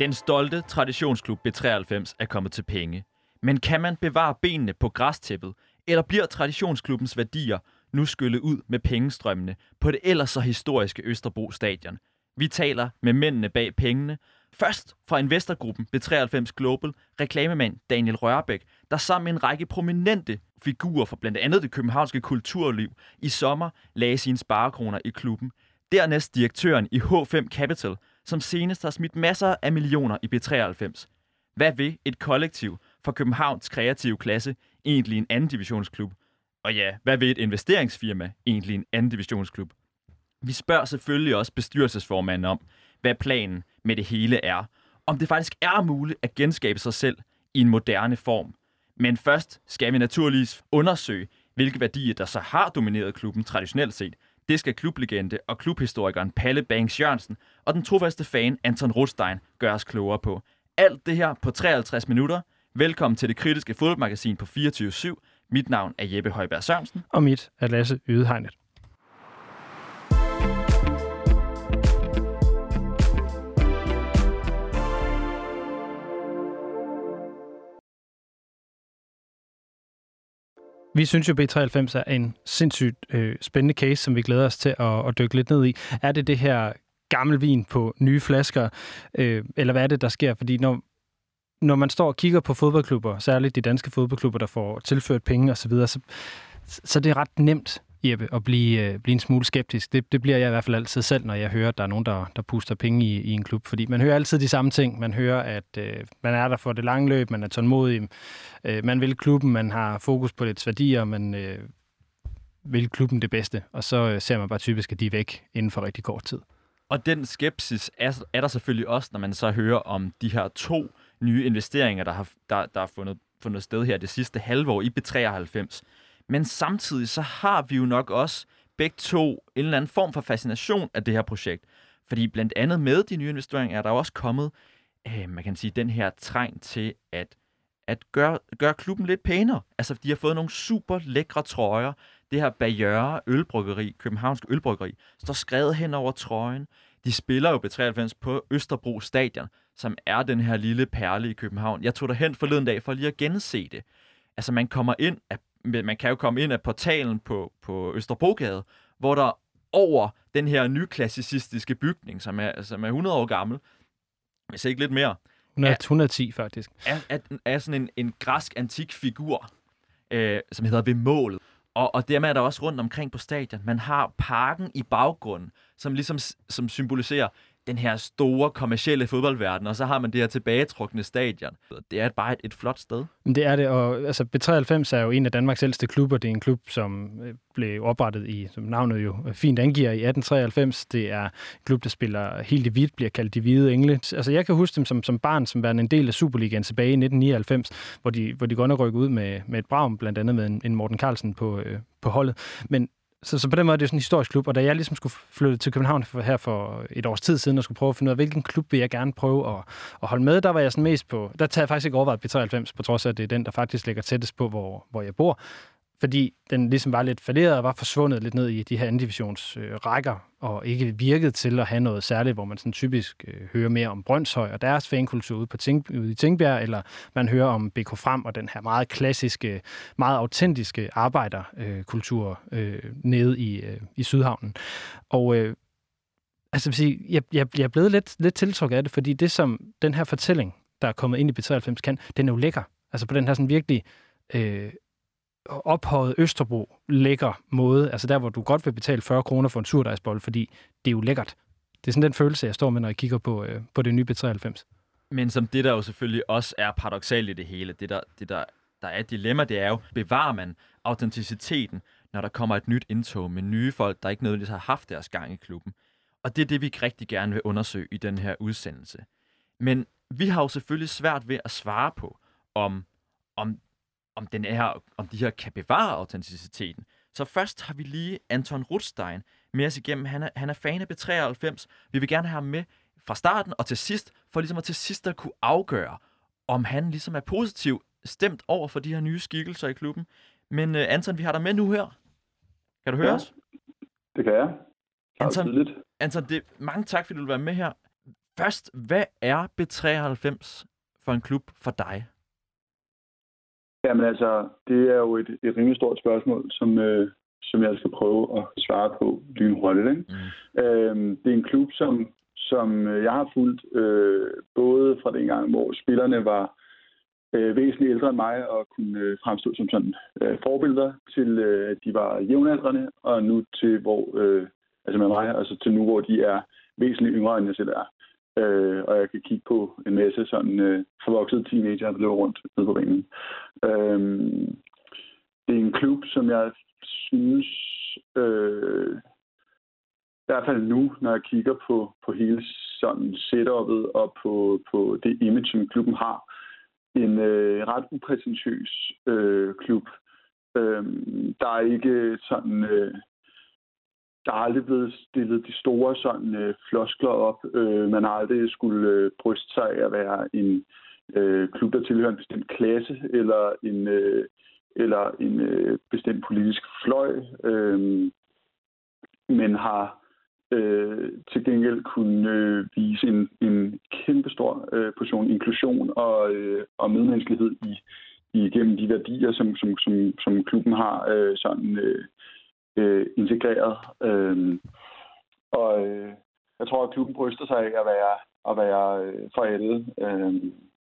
Den stolte traditionsklub B93 er kommet til penge. Men kan man bevare benene på græstæppet, eller bliver traditionsklubbens værdier nu skyllet ud med pengestrømmene på det ellers så historiske Østerbro stadion? Vi taler med mændene bag pengene. Først fra investorgruppen B93 Global, reklamemand Daniel Rørbæk, der sammen med en række prominente figurer fra blandt andet det københavnske kulturliv i sommer lagde sine sparekroner i klubben. Dernæst direktøren i H5 Capital, som senest har smidt masser af millioner i B93. Hvad vil et kollektiv for Københavns kreative klasse egentlig en anden divisionsklub? Og ja, hvad vil et investeringsfirma egentlig en anden divisionsklub? Vi spørger selvfølgelig også bestyrelsesformanden om, hvad planen med det hele er. Om det faktisk er muligt at genskabe sig selv i en moderne form. Men først skal vi naturligvis undersøge, hvilke værdier der så har domineret klubben traditionelt set. Det skal klublegende og klubhistorikeren Palle Banks Jørgensen og den trofaste fan Anton Rothstein gøre os klogere på. Alt det her på 53 minutter. Velkommen til det kritiske fodboldmagasin på 24-7. Mit navn er Jeppe Højberg Sørensen. Og mit er Lasse Ydehegnet. Vi synes jo, B93 er en sindssygt øh, spændende case, som vi glæder os til at, at dykke lidt ned i. Er det det her gammel vin på nye flasker, øh, eller hvad er det, der sker? Fordi når, når man står og kigger på fodboldklubber, særligt de danske fodboldklubber, der får tilført penge osv., så, så, så det er ret nemt Jeppe, at blive, øh, blive en smule skeptisk. Det, det bliver jeg i hvert fald altid selv, når jeg hører, at der er nogen, der, der puster penge i, i en klub. Fordi man hører altid de samme ting. Man hører, at øh, man er der for det lange løb, man er tålmodig, øh, man vil klubben, man har fokus på dets værdier, man øh, vil klubben det bedste. Og så øh, ser man bare typisk, at de er væk inden for rigtig kort tid. Og den skepsis er, er der selvfølgelig også, når man så hører om de her to nye investeringer, der har, der, der har fundet, fundet sted her det sidste halve år i B93. Men samtidig så har vi jo nok også begge to en eller anden form for fascination af det her projekt. Fordi blandt andet med de nye investeringer er der også kommet, øh, man kan sige, den her træng til at, at gøre, gøre klubben lidt pænere. Altså, de har fået nogle super lækre trøjer. Det her Bayeux ølbryggeri, Københavnsk ølbryggeri, står skrevet hen over trøjen. De spiller jo B93 på Østerbro Stadion, som er den her lille perle i København. Jeg tog derhen forleden dag for lige at gense det. Altså, man kommer ind af man kan jo komme ind af portalen på, på Østerbrogade, hvor der over den her nyklassicistiske bygning, som er, som er 100 år gammel, hvis ikke lidt mere, 100, er, 110 faktisk, er, er, er sådan en, en græsk antik figur, øh, som hedder Ved Målet. Og, og dermed er der også rundt omkring på stadion. Man har parken i baggrunden, som ligesom som symboliserer, den her store kommercielle fodboldverden, og så har man det her tilbagetrukne stadion. Det er bare et, et flot sted. Det er det, og altså, B93 er jo en af Danmarks ældste klubber. Det er en klub, som øh, blev oprettet i, som navnet jo øh, fint angiver, i 1893. Det er en klub, der spiller helt i hvidt, bliver kaldt de hvide engle. Altså, jeg kan huske dem som, som barn, som var en del af Superligaen tilbage i 1999, hvor de, hvor de godt nok ud med, med et brag, blandt andet med en, en Morten Carlsen på, øh, på holdet. Men så, så på den måde er det sådan en historisk klub, og da jeg ligesom skulle flytte til København for, her for et års tid siden, og skulle prøve at finde ud af, hvilken klub vil jeg gerne prøve at, at holde med, der var jeg sådan mest på, der tager jeg faktisk ikke overvejet B93, på trods af, at det er den, der faktisk ligger tættest på, hvor, hvor jeg bor fordi den ligesom var lidt falderet og var forsvundet lidt ned i de her andivisions øh, rækker, og ikke virkede til at have noget særligt, hvor man sådan typisk øh, hører mere om Brøndshøj og deres fankultur ude, på Ting, ude i Tingbjerg, eller man hører om BK Frem og den her meget klassiske, meget autentiske arbejderkultur øh, øh, nede i, øh, i Sydhavnen. Og øh, altså, sige, jeg, jeg, jeg er blevet lidt, lidt tiltrukket af det, fordi det, som den her fortælling, der er kommet ind i B93 kan, den er jo lækker. Altså på den her sådan virkelig øh, ophøjet Østerbro lækker måde, altså der, hvor du godt vil betale 40 kroner for en surdejsbold, fordi det er jo lækkert. Det er sådan den følelse, jeg står med, når jeg kigger på, øh, på det nye B93. Men som det, der jo selvfølgelig også er paradoxalt i det hele, det der, det der, der er et dilemma, det er jo, bevarer man autenticiteten, når der kommer et nyt indtog med nye folk, der ikke nødvendigvis har haft deres gang i klubben. Og det er det, vi rigtig gerne vil undersøge i den her udsendelse. Men vi har jo selvfølgelig svært ved at svare på, om, om om, den er, om de her kan bevare autenticiteten. Så først har vi lige Anton Rothstein med os igennem. Han er, han er fan af B93. Vi vil gerne have ham med fra starten og til sidst, for ligesom at til sidst at kunne afgøre, om han ligesom er positiv stemt over for de her nye skikkelser i klubben. Men uh, Anton, vi har dig med nu her. Kan du høre ja, os? det kan jeg. Anton, Anton det, mange tak, fordi du vil være med her. Først, hvad er B93 for en klub for dig? Jamen altså, det er jo et, et rimelig stort spørgsmål, som, øh, som jeg skal prøve at svare på lynhurtigt. Ikke? Mm. Øhm, det er en klub, som, som jeg har fulgt øh, både fra den gang, hvor spillerne var øh, væsentligt ældre end mig og kunne øh, fremstå som sådan øh, forbilleder til, øh, at de var jævnaldrende, og nu til, hvor, øh, altså med mig, altså til nu, hvor de er væsentligt yngre, end jeg selv er. Øh, og jeg kan kigge på en masse sådan øh, forvoksede teenager, der løber rundt nede på banen. Øh, det er en klub, som jeg synes, øh, i hvert fald nu, når jeg kigger på, på hele sådan setup'et og på, på det image, som klubben har, en øh, ret upræsentøs øh, klub. Øh, der er ikke sådan... Øh, der er aldrig blevet stillet de store sådan øh, floskler op. Øh, man har aldrig skulle øh, bryste sig af at være en øh, klub, der tilhører en bestemt klasse eller en øh, eller en øh, bestemt politisk fløj, øh, men har øh, til gengæld kunne øh, vise en, en kæmpestor øh, portion inklusion og, øh, og medmenneskelighed i, igennem de værdier, som, som, som, som klubben har øh, sådan øh, øh, integreret. Øh, og øh, jeg tror, at klubben bryster sig af at være, at være øh, for alle. Øh,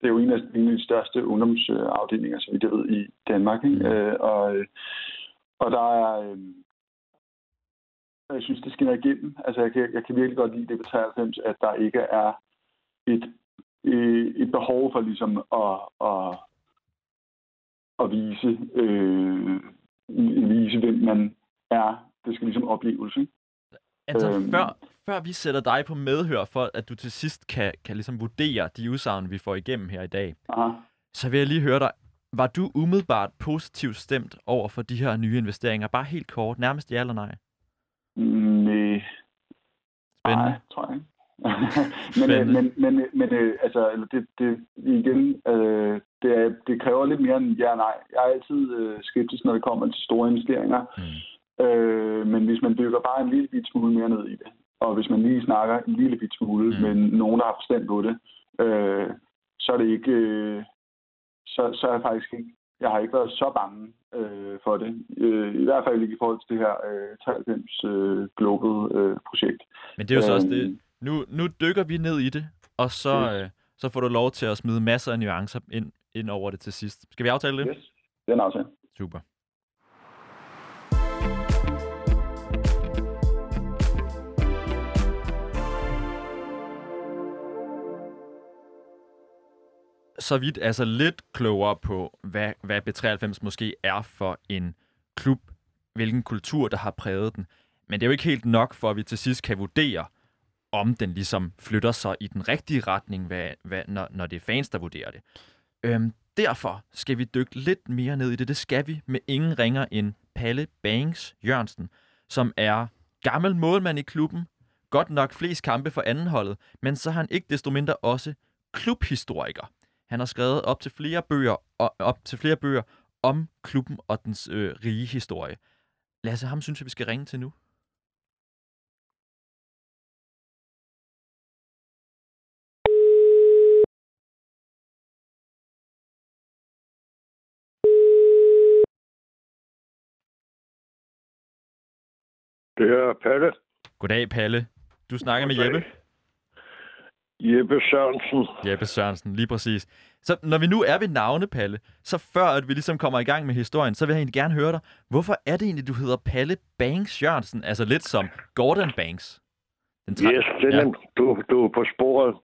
det er jo en af, en af de største ungdomsafdelinger, så vidt jeg ved, i Danmark. Ikke? Mm. Øh, og, og der er... Øh, jeg synes, det skinner igennem. Altså, jeg kan, jeg kan virkelig godt lide det ved 93, at der ikke er et, et behov for ligesom at, at, at vise, øh, vise, hvem man er. Det skal ligesom opleves. Ikke? Altså, øhm, før, før vi sætter dig på medhør for, at du til sidst kan, kan ligesom vurdere de udsagn, vi får igennem her i dag, aha. så vil jeg lige høre dig. Var du umiddelbart positivt stemt over for de her nye investeringer? Bare helt kort, nærmest ja eller nej? Nej. Spændende. Nej, tror jeg ikke. men, øh, men, men, men øh, altså, det, det, igen, øh, det, det kræver lidt mere end ja og nej. Jeg er altid øh, skeptisk, når det kommer til store investeringer. Mm. Øh, men hvis man dykker bare en lille bit smule mere ned i det, og hvis man lige snakker en lille bit smule mm. med nogen, der har forstand på det, øh, så er det ikke... Øh, så, så er jeg faktisk ikke jeg har ikke været så bange øh, for det. Øh, I hvert fald ikke i forhold til det her øh, 93 øh, Global øh, projekt. Men det er jo så også det. Nu, nu dykker vi ned i det, og så, yes. øh, så får du lov til at smide masser af nuancer ind, ind over det til sidst. Skal vi aftale det? Yes, det er en aftale. Super. Så vidt altså lidt klogere på, hvad, hvad B93 måske er for en klub, hvilken kultur, der har præget den. Men det er jo ikke helt nok, for at vi til sidst kan vurdere, om den ligesom flytter sig i den rigtige retning, hvad, hvad, når, når det er fans, der vurderer det. Øhm, derfor skal vi dykke lidt mere ned i det. Det skal vi med ingen ringer end Palle Banks Jørgensen, som er gammel målmand i klubben, godt nok flest kampe for andenholdet, men så har han ikke desto mindre også klubhistoriker. Han har skrevet op til flere bøger, og, op til flere bøger om klubben og dens øh, rige historie. Lasse, ham synes jeg, vi skal ringe til nu. Det er Palle. Goddag, Palle. Du snakker Goddag. med Jeppe. Jeppe Sørensen. Jeppe Sørensen, lige præcis. Så når vi nu er ved navne, Palle, så før at vi ligesom kommer i gang med historien, så vil jeg egentlig gerne høre dig, hvorfor er det egentlig, du hedder Palle Banks Jørgensen? Altså lidt som Gordon Banks. Den tra- yes, det er ja. du, du er på sporet,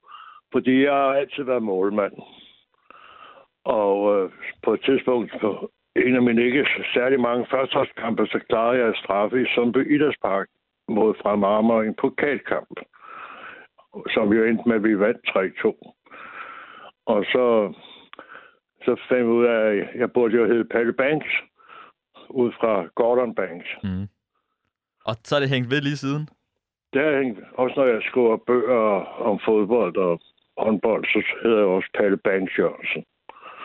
fordi jeg har altid været målmand. Og øh, på et tidspunkt, på en af mine ikke særlig mange førsteårskampe, så klarede jeg at straffe i Sundby Idrætspark mod fra Marmar i en pokalkamp som jo endte med, at vi vandt 3-2. Og så, så fandt jeg ud af, at jeg burde jo hedde Palle Banks, ud fra Gordon Banks. Mm. Og så er det hængt ved lige siden? Det har hængt, også når jeg skriver bøger om fodbold og håndbold, så hedder jeg også Palle Banks Jørgensen.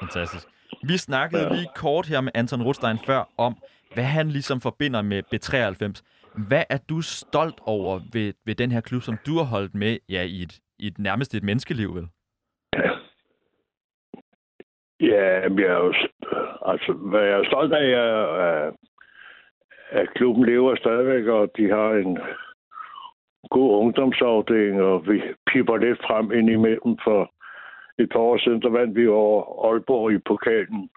Fantastisk. Vi snakkede ja. lige kort her med Anton Rothstein før om, hvad han ligesom forbinder med B93. Hvad er du stolt over ved, ved den her klub, som du har holdt med ja, i, et, i et, nærmest et menneskeliv, vel? Ja, jeg er jo, altså, hvad jeg er stolt af, er, at, at klubben lever stadigvæk, og de har en god ungdomsafdeling, og vi piper lidt frem ind imellem. For et par år siden, der vandt vi over Aalborg i pokalen,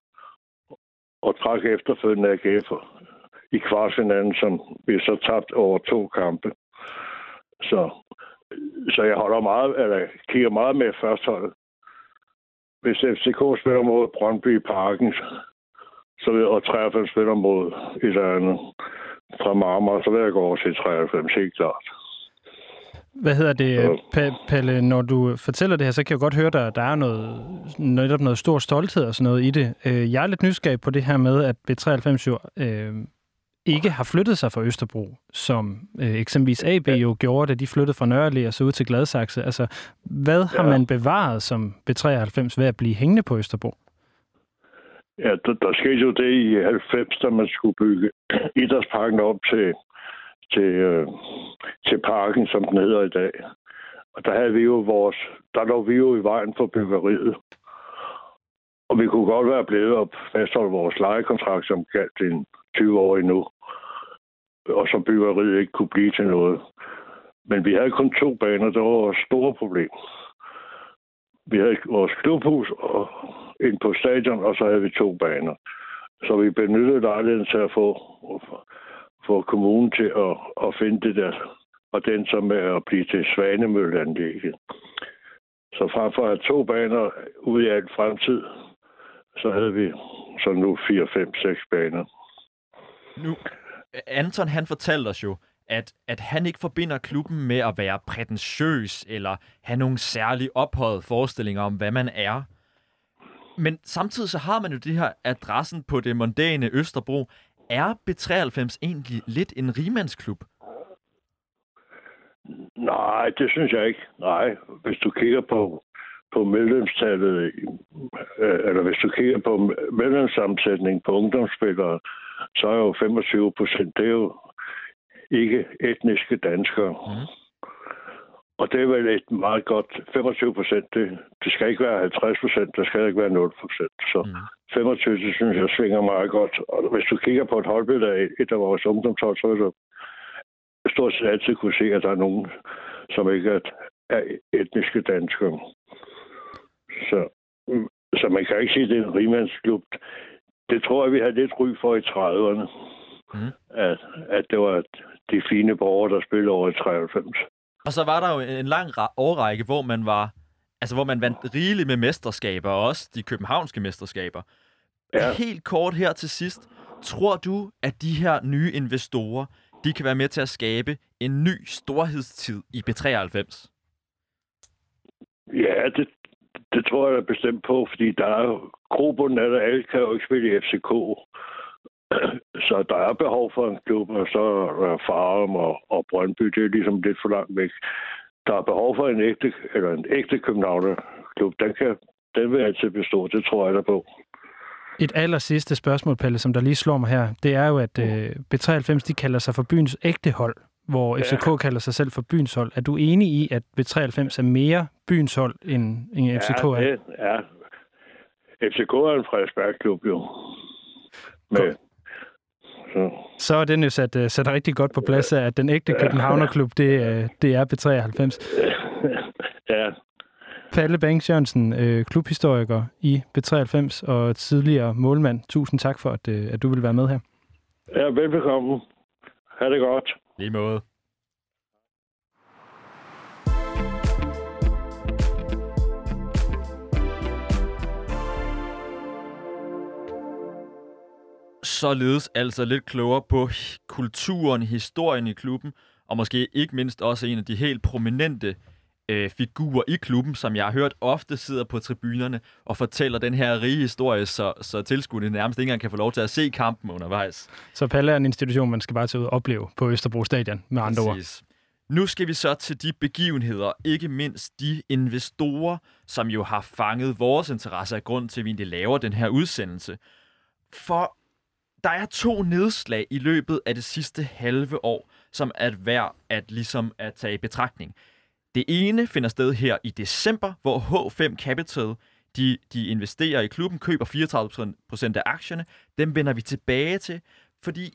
og trak efterfølgende AGF'er i kvartfinalen, som vi så tabt over to kampe. Så, så jeg holder meget, eller kigger meget med førsteholdet hvis FCK spiller mod Brøndby Parken, så vil, og 93 spiller mod et eller andet fra Marmar, så vil jeg gå over til 93, helt klart. Hvad hedder det, Palle, når du fortæller det her, så kan jeg godt høre, at der er noget, netop noget stor stolthed og sådan noget i det. Øh, jeg er lidt nysgerrig på det her med, at B93 jo øh, ikke har flyttet sig fra Østerbro, som øh, eksempelvis AB ja. jo gjorde, da de flyttede fra Nørre og så ud til Gladsaxe. Altså, hvad ja. har man bevaret som B93 ved at blive hængende på Østerbro? Ja, der, der skete jo det i 90, da man skulle bygge idrætsparken op til, til, øh, til parken, som den hedder i dag. Og der havde vi jo vores, der lå vi jo i vejen for byggeriet. Og vi kunne godt være blevet op fastholde vores lejekontrakt, som galt en 20 år endnu og så byggeriet ikke kunne blive til noget. Men vi havde kun to baner, der var et stort problem. Vi havde vores klubhus og ind på stadion, og så havde vi to baner. Så vi benyttede lejligheden til at få, få kommunen til at, at finde det der, og den som er at blive til Svanemølleanlægget. Så frem for at have to baner ude i alt fremtid, så havde vi så nu 4, 5, 6 baner. Nu, Anton han fortalte os jo, at, at han ikke forbinder klubben med at være prætentiøs eller have nogle særlige ophøjet forestillinger om, hvad man er. Men samtidig så har man jo det her adressen på det mondæne Østerbro. Er B93 egentlig lidt en rimandsklub? Nej, det synes jeg ikke. Nej, hvis du kigger på, på medlemstallet, øh, eller hvis du kigger på medlemssammensætning på ungdomsspillere, så er jo 25 procent, det er jo ikke etniske danskere. Mm. Og det er vel et meget godt 25 procent. Det, det skal ikke være 50 procent, det skal ikke være 0 procent. Så mm. 25, det synes jeg svinger meget godt. Og hvis du kigger på et holdbillede af et af vores ungdomshold, så vil du stort set altid kunne se, at der er nogen, som ikke er, er etniske danskere. Så, så man kan ikke sige, at det er en rimandsklub det tror jeg, vi havde lidt ry for i 30'erne. Mm. At, at det var de fine borgere, der spillede over i 93. Og så var der jo en lang årrække, hvor man var altså hvor man vandt rigeligt med mesterskaber, og også de københavnske mesterskaber. Ja. Helt kort her til sidst. Tror du, at de her nye investorer, de kan være med til at skabe en ny storhedstid i B93? Ja, det, det tror jeg bestemt på, fordi der er gruppen af det, alle kan jo ikke spille i FCK. Så der er behov for en klub, og så er Farum og, og Brøndby, det er ligesom lidt for langt væk. Der er behov for en ægte, eller en ægte Københavner-klub. Den, kan, den vil altid bestå, det tror jeg der på. Et aller sidste spørgsmål, Pelle, som der lige slår mig her, det er jo, at øh, B93 de kalder sig for byens ægte hold hvor FCK ja. kalder sig selv for byens hold. Er du enig i, at B93 er mere byens hold, end, end FCK er? Ja, ja. FCK er en Frederiksberg-klub jo. Med, så. så er den jo sat, uh, sat rigtig godt på plads af, at den ægte Københavnerklub, det, uh, det er B93. Ja. Palle Bang Jørgensen, øh, klubhistoriker i B93 og tidligere målmand. Tusind tak for, at, øh, at du vil være med her. Ja, velbekomme. Ha' det godt. Lige måde. Således altså lidt klogere på kulturen, historien i klubben, og måske ikke mindst også en af de helt prominente øh, figurer i klubben, som jeg har hørt ofte sidder på tribunerne og fortæller den her rige historie, så, så tilskuerne nærmest ikke engang kan få lov til at se kampen undervejs. Så Palle er en institution, man skal bare tage ud og opleve på Østerbro Stadion, med andre Præcis. ord. Nu skal vi så til de begivenheder, ikke mindst de investorer, som jo har fanget vores interesse af grund til, at vi egentlig laver den her udsendelse. For der er to nedslag i løbet af det sidste halve år, som er værd at ligesom at tage i betragtning. Det ene finder sted her i december, hvor H5 Capital de, de investerer i klubben, køber 34% af aktierne. Dem vender vi tilbage til, fordi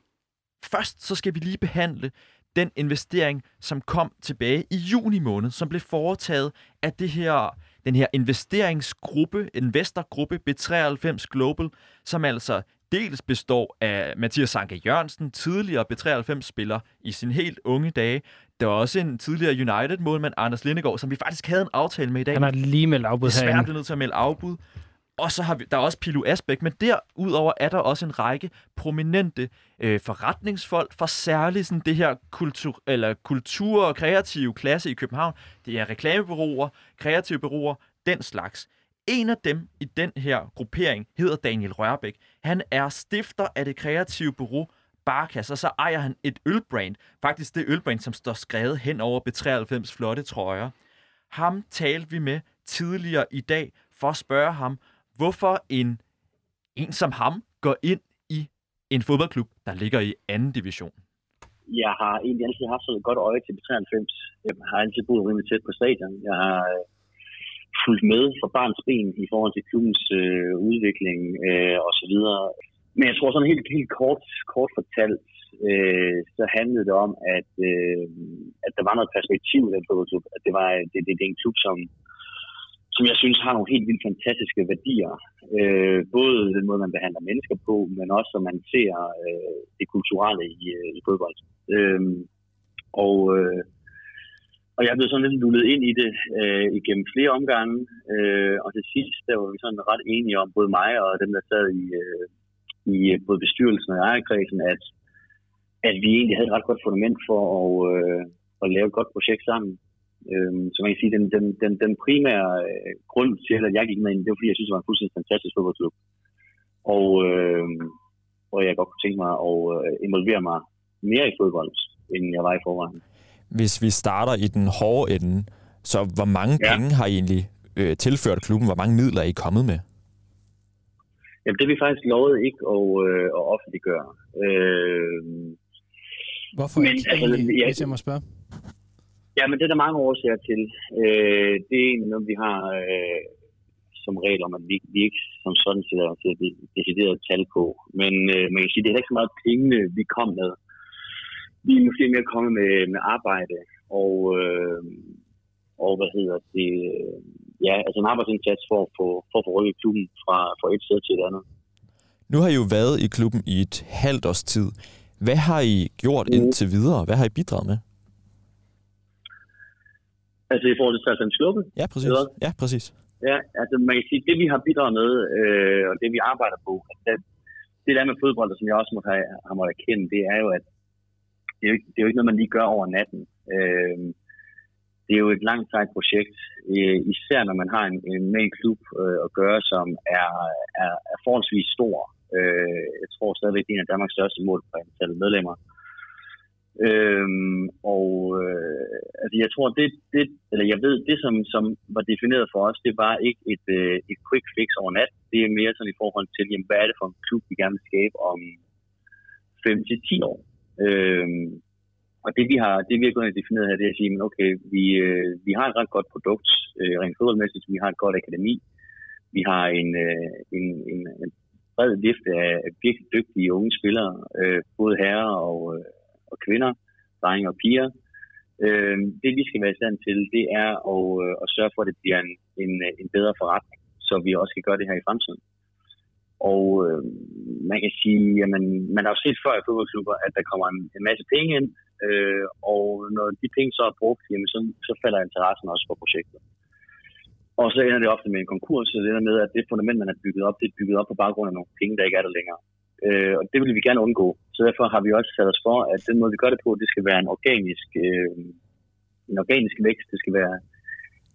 først så skal vi lige behandle den investering, som kom tilbage i juni måned, som blev foretaget af det her, den her investeringsgruppe, investorgruppe B93 Global, som altså dels består af Mathias Sanke Jørgensen, tidligere B93-spiller i sin helt unge dage. Der var også en tidligere United-målmand, Anders Lindegaard, som vi faktisk havde en aftale med i dag. Han har lige meldt afbud Desværre herinde. blev nødt til at melde afbud. Og så har vi, der er også Pilu Asbæk, men derudover er der også en række prominente øh, forretningsfolk fra særligt sådan det her kultur, eller kultur- og kreative klasse i København. Det er reklamebureauer, kreative bureauer, den slags. En af dem i den her gruppering hedder Daniel Rørbæk. Han er stifter af det kreative bureau barkasse, og så ejer han et ølbrand. Faktisk det ølbrand, som står skrevet hen over B93 flotte trøjer. Ham talte vi med tidligere i dag for at spørge ham, hvorfor en, en som ham går ind i en fodboldklub, der ligger i anden division. Jeg har egentlig altid haft sådan et godt øje til B93. Jeg har altid boet rimelig tæt på stadion. Jeg har øh, fulgt med fra barns ben i forhold til klubbens øh, udvikling øh, og så videre. Men jeg tror sådan helt, helt kort, kort fortalt, øh, så handlede det om, at, øh, at der var noget perspektiv i den fodboldklub. At det, var, det, det, det er en klub, som, som jeg synes har nogle helt vildt fantastiske værdier. Øh, både den måde, man behandler mennesker på, men også, som man ser øh, det kulturelle i, øh, i fodbold. Øh, og, øh, og jeg blev sådan lidt lullet ind i det øh, igennem flere omgange. Øh, og til sidst, der var vi sådan ret enige om, både mig og dem, der sad i, øh, i både bestyrelsen og ejerkredsen, at, at vi egentlig havde et ret godt fundament for at, øh, at lave et godt projekt sammen. Øhm, så man kan sige, den, den, den, den primære øh, grund til, at jeg gik med ind, det var fordi, jeg synes, det var en fuldstændig fantastisk fodboldklub. Og, øh, og jeg godt kunne tænke mig at øh, involvere mig mere i fodbold, end jeg var i forvejen. Hvis vi starter i den hårde ende, så hvor mange ja. penge har I egentlig øh, tilført klubben? Hvor mange midler er I kommet med? Jamen, det vi faktisk lovet ikke at, øh, at offentliggøre. Øh, Hvorfor Men, ikke altså, ja. hvis jeg må spørge? Ja, men det er der mange årsager til. Øh, det er egentlig noget, vi har øh, som regel om, at vi, vi ikke som sådan sætter et decideret tal på. Men øh, man kan sige, det er ikke så meget pengene, vi kom med. Vi er måske mere kommet med, med arbejde og, øh, og hvad hedder det, øh, ja, altså en arbejdsindsats for at få, for at få rykket klubben fra, fra et sted til et andet. Nu har I jo været i klubben i et halvt års tid. Hvad har I gjort Mm. indtil videre? Hvad har I bidraget med? Altså i forhold til 93 klubben, Ja, præcis. Ja, præcis. Ja, altså man kan sige, det vi har bidraget med, øh, og det vi arbejder på, altså, det, det der med fodbold, som jeg også må have, har måttet erkende, det er jo, at det er jo, ikke, det er jo ikke noget, man lige gør over natten. Øh, det er jo et langt sejt projekt, øh, især når man har en, en med en klub øh, at gøre, som er, er, er forholdsvis stor. Øh, jeg tror stadigvæk, det er en af Danmarks største mål på antallet medlemmer. Øhm, og øh, altså jeg tror, det, det, eller jeg ved, det som, som var defineret for os, det var ikke et, øh, et quick fix over nat. Det er mere sådan i forhold til, jamen, hvad er det for en klub, vi gerne vil skabe om 5-10 år. Øhm, og det vi har, det vi har gået og defineret her, det er at sige, men okay, vi, øh, vi har et ret godt produkt, øh, rent fodboldmæssigt, vi har et godt akademi, vi har en, øh, en, en, en bred vifte af virkelig dygtige unge spillere, øh, både herrer og, øh, og kvinder, drenge og piger. Øh, det vi skal være i stand til, det er at, øh, at sørge for, at det bliver en, en, en bedre forretning, så vi også kan gøre det her i fremtiden. Og øh, man kan sige, jamen, man har jo set før i fodboldklubber, at der kommer en, en masse penge ind, øh, og når de penge så er brugt, jamen, så, så falder interessen også for projektet. Og så ender det ofte med en konkurs, så det ender med, at det fundament, man har bygget op, det er bygget op på baggrund af nogle penge, der ikke er der længere. Øh, og det vil vi gerne undgå. Så derfor har vi også sat os for, at den måde, vi gør det på, det skal være en organisk, øh, en organisk vækst. Det skal være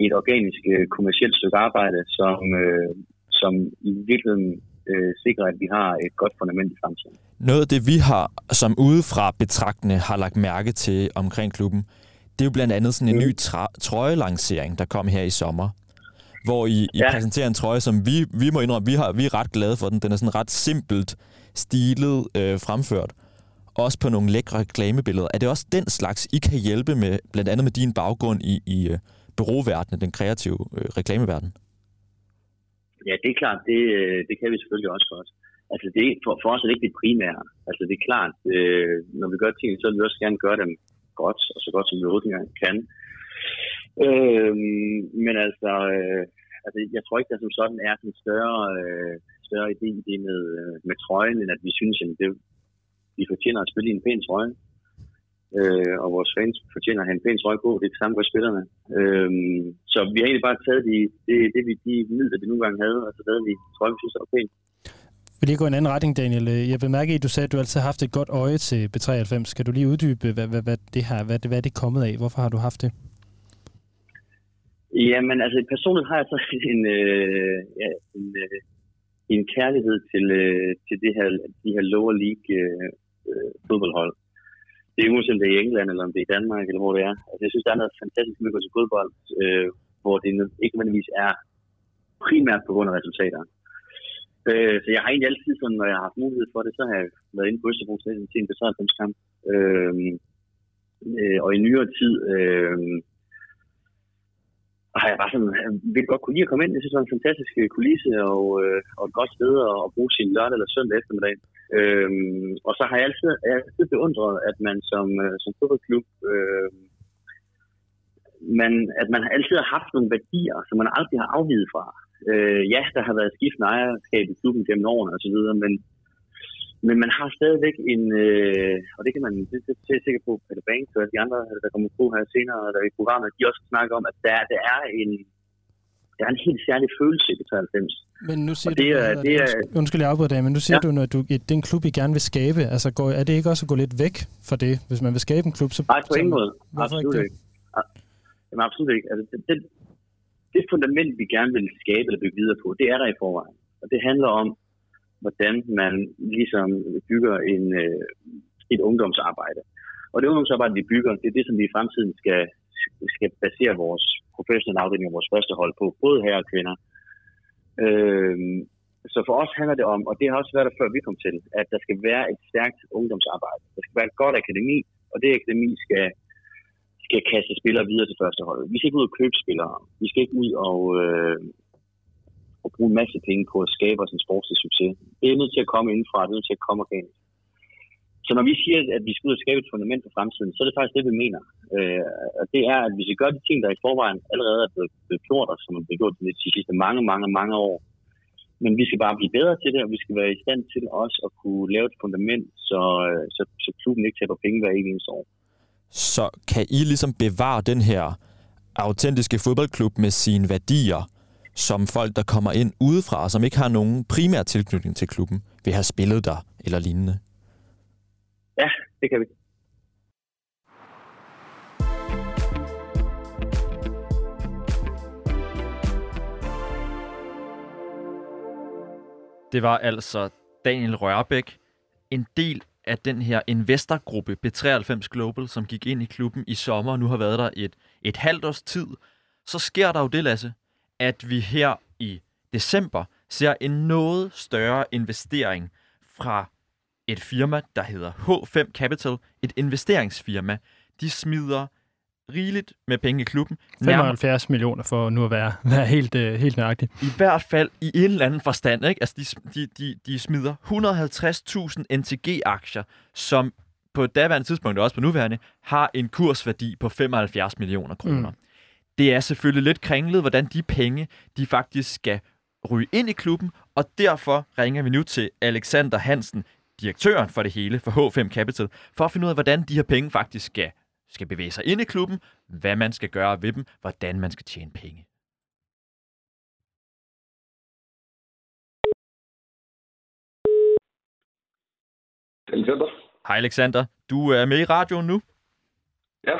et organisk øh, kommersielt stykke arbejde, som, øh, som i virkeligheden øh, sikrer, at vi har et godt fundament i fremtiden. Noget af det, vi har som udefra betragtende har lagt mærke til omkring klubben, det er jo blandt andet sådan en Mm. ny trøjelancering, der kom her i sommer. Hvor I, I Ja. præsenterer en trøje, som vi, vi må indrømme, vi, har, vi er ret glade for den. Den er sådan ret simpelt stilet øh, fremført. Også på nogle lækre reklamebilleder. Er det også den slags, I kan hjælpe med, blandt andet med din baggrund i, i, øh, bureauverden, den kreative øh, reklameverden? Ja, det er klart, det, øh, det kan vi selvfølgelig også godt. Altså det, for, for os er det ikke det primære. Altså det er klart, øh, når vi gør ting, så vil vi også gerne gøre dem godt, og så godt som vi overhovedet kan. Øh, men altså, øh, altså, jeg tror ikke, der som sådan er en større, øh, større idé i det med, øh, med trøjen, end at vi synes, at det, vi fortjener at spille i en pæn trøje. Øh, og vores fans fortjener at have en pæn trøje på. Det er det samme for spillerne. Øh, så vi har egentlig bare taget de, det, det, vi, de midler, vi nogle gange havde, og så lavede vi trøje, vi synes, var pænt. Vil lige gå en anden retning, Daniel? Jeg bemærker, at du sagde, at du altid har haft et godt øje til B93. Kan du lige uddybe, hvad, hvad, hvad det her, hvad, hvad er det kommet af? Hvorfor har du haft det? Jamen, altså personligt har jeg så en, øh, ja, en, øh, en kærlighed til, øh, til det her, de her lower league øh, øh, fodboldhold. Det er uanset om det er i England, eller om det er i Danmark, eller hvor det er. Altså, jeg synes, der er noget fantastisk med at gå til fodbold, øh, hvor det ikke nødvendigvis er primært på grund af resultater. Øh, så jeg har egentlig altid, sådan, når jeg har haft mulighed for det, så har jeg været inde på Østerbro til en besøgelseskamp. kamp. Øh, øh, og i nyere tid øh, har jeg bare sådan, vil godt kunne lide at komme ind. Jeg synes, det var en fantastisk øh, kulisse og, øh, og et godt sted at, bruge sin lørdag eller søndag eftermiddag. Øhm, og så har jeg altid, jeg har altid beundret, at man som, øh, som fodboldklub øh, man, at man altid har haft nogle værdier, som man aldrig har afvidet fra. Øh, ja, der har været skiftende ejerskab i klubben gennem årene og så videre, men, men man har stadigvæk en, øh, og det kan man, det, det, det er sikker på, Peter Banks og de andre, der kommer på her senere, der i programmet, de også snakker om, at der, der er en, der er en helt særlig følelse i 93. Men nu siger det, du, er, det er, undskyld, jeg afbryder dig, men nu siger ja. du, når du, den klub, I gerne vil skabe, altså går, er det ikke også at gå lidt væk fra det, hvis man vil skabe en klub? Så, Nej, på ingen måde. Absolut ikke. ikke. Jamen, absolut ikke. Altså, det, det, det fundament, vi gerne vil skabe eller bygge videre på, det er der i forvejen. Og det handler om, hvordan man ligesom bygger en, øh, et ungdomsarbejde. Og det ungdomsarbejde, vi bygger, det er det, som vi i fremtiden skal, skal basere vores professionelle afdeling og vores første hold på, både her og kvinder. Øh, så for os handler det om, og det har også været der før vi kom til, at der skal være et stærkt ungdomsarbejde. Der skal være et godt akademi, og det akademi skal skal kaste spillere videre til første hold. Vi skal ikke ud og købe spillere. Vi skal ikke ud og, øh, og bruge en masse penge på at skabe os en sportslig succes. Det er nødt til at komme indenfra, det er nødt til at komme organisk. Så når vi siger, at vi skal ud og skabe et fundament for fremtiden, så er det faktisk det, vi mener. Øh, og det er, at hvis vi gør de ting, der i forvejen allerede er blevet, blevet gjort, og som er blevet gjort de sidste mange, mange, mange år, men vi skal bare blive bedre til det, og vi skal være i stand til også at kunne lave et fundament, så, øh, så, så klubben ikke taber penge hver eneste år så kan I ligesom bevare den her autentiske fodboldklub med sine værdier, som folk, der kommer ind udefra, og som ikke har nogen primær tilknytning til klubben, vil have spillet der eller lignende? Ja, det kan vi. Det var altså Daniel Rørbæk, en del af den her investorgruppe B93 Global, som gik ind i klubben i sommer og nu har været der et, et halvt års tid, så sker der jo det, Lasse, at vi her i december ser en noget større investering fra et firma, der hedder H5 Capital, et investeringsfirma. De smider rigeligt med penge i klubben. 75 millioner for nu at være, være helt, uh, helt nøjagtig. I hvert fald i en eller anden forstand. Ikke? Altså, de, de, de, de smider 150.000 NTG-aktier, som på daværende tidspunkt, og også på nuværende, har en kursværdi på 75 millioner kroner. Mm. Det er selvfølgelig lidt kringlet, hvordan de penge, de faktisk skal ryge ind i klubben, og derfor ringer vi nu til Alexander Hansen, direktøren for det hele, for H5 Capital, for at finde ud af, hvordan de her penge faktisk skal skal bevæge sig ind i klubben, hvad man skal gøre ved dem, hvordan man skal tjene penge. Alexander. Hej Alexander, du er med i radioen nu. Ja.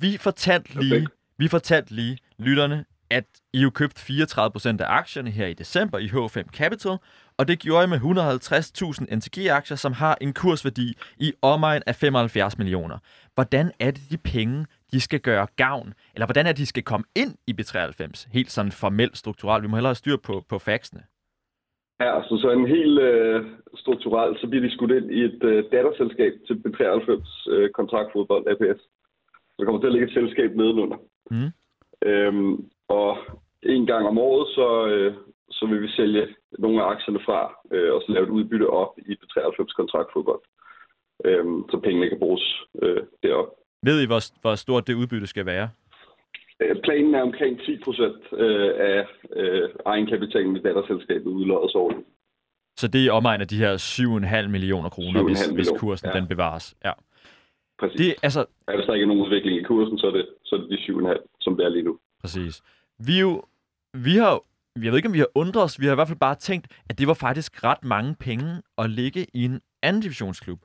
Vi fortalte lige, vi fortalte lige lytterne, at I jo købt 34% af aktierne her i december i H5 Capital, og det gjorde I med 150.000 NTG-aktier, som har en kursværdi i omegn af 75 millioner. Hvordan er det, de penge, de skal gøre gavn, eller hvordan er det, de skal komme ind i B93, helt sådan formelt strukturelt? Vi må hellere styre på, på faxene. Ja, altså så en helt øh, strukturelt, så bliver de skudt ind i et øh, datterselskab til B93 øh, kontraktfodbold APS. Så kommer til at ligge et selskab nedenunder. Mm. Øhm, og en gang om året, så, øh, så vil vi sælge nogle af aktierne fra, øh, og så lave et udbytte op i B93 kontraktfodbold. Øhm, så pengene kan bruges øh, derop. Ved I, hvor, hvor stort det udbytte skal være? Øh, planen er omkring 10 procent øh, af øh, egenkapitalen i datterselskabet udlådes årligt. Så det er omegn af de her 7,5 millioner kroner, hvis, hvis kursen ja. den bevares. Ja. Præcis. Det, altså, er hvis der ikke er nogen udvikling i kursen, så er det, så er det de 7,5, som det er lige nu. Præcis. Vi, jo, vi har jeg ved ikke, om vi har undret os, vi har i hvert fald bare tænkt, at det var faktisk ret mange penge at ligge i en anden divisionsklub.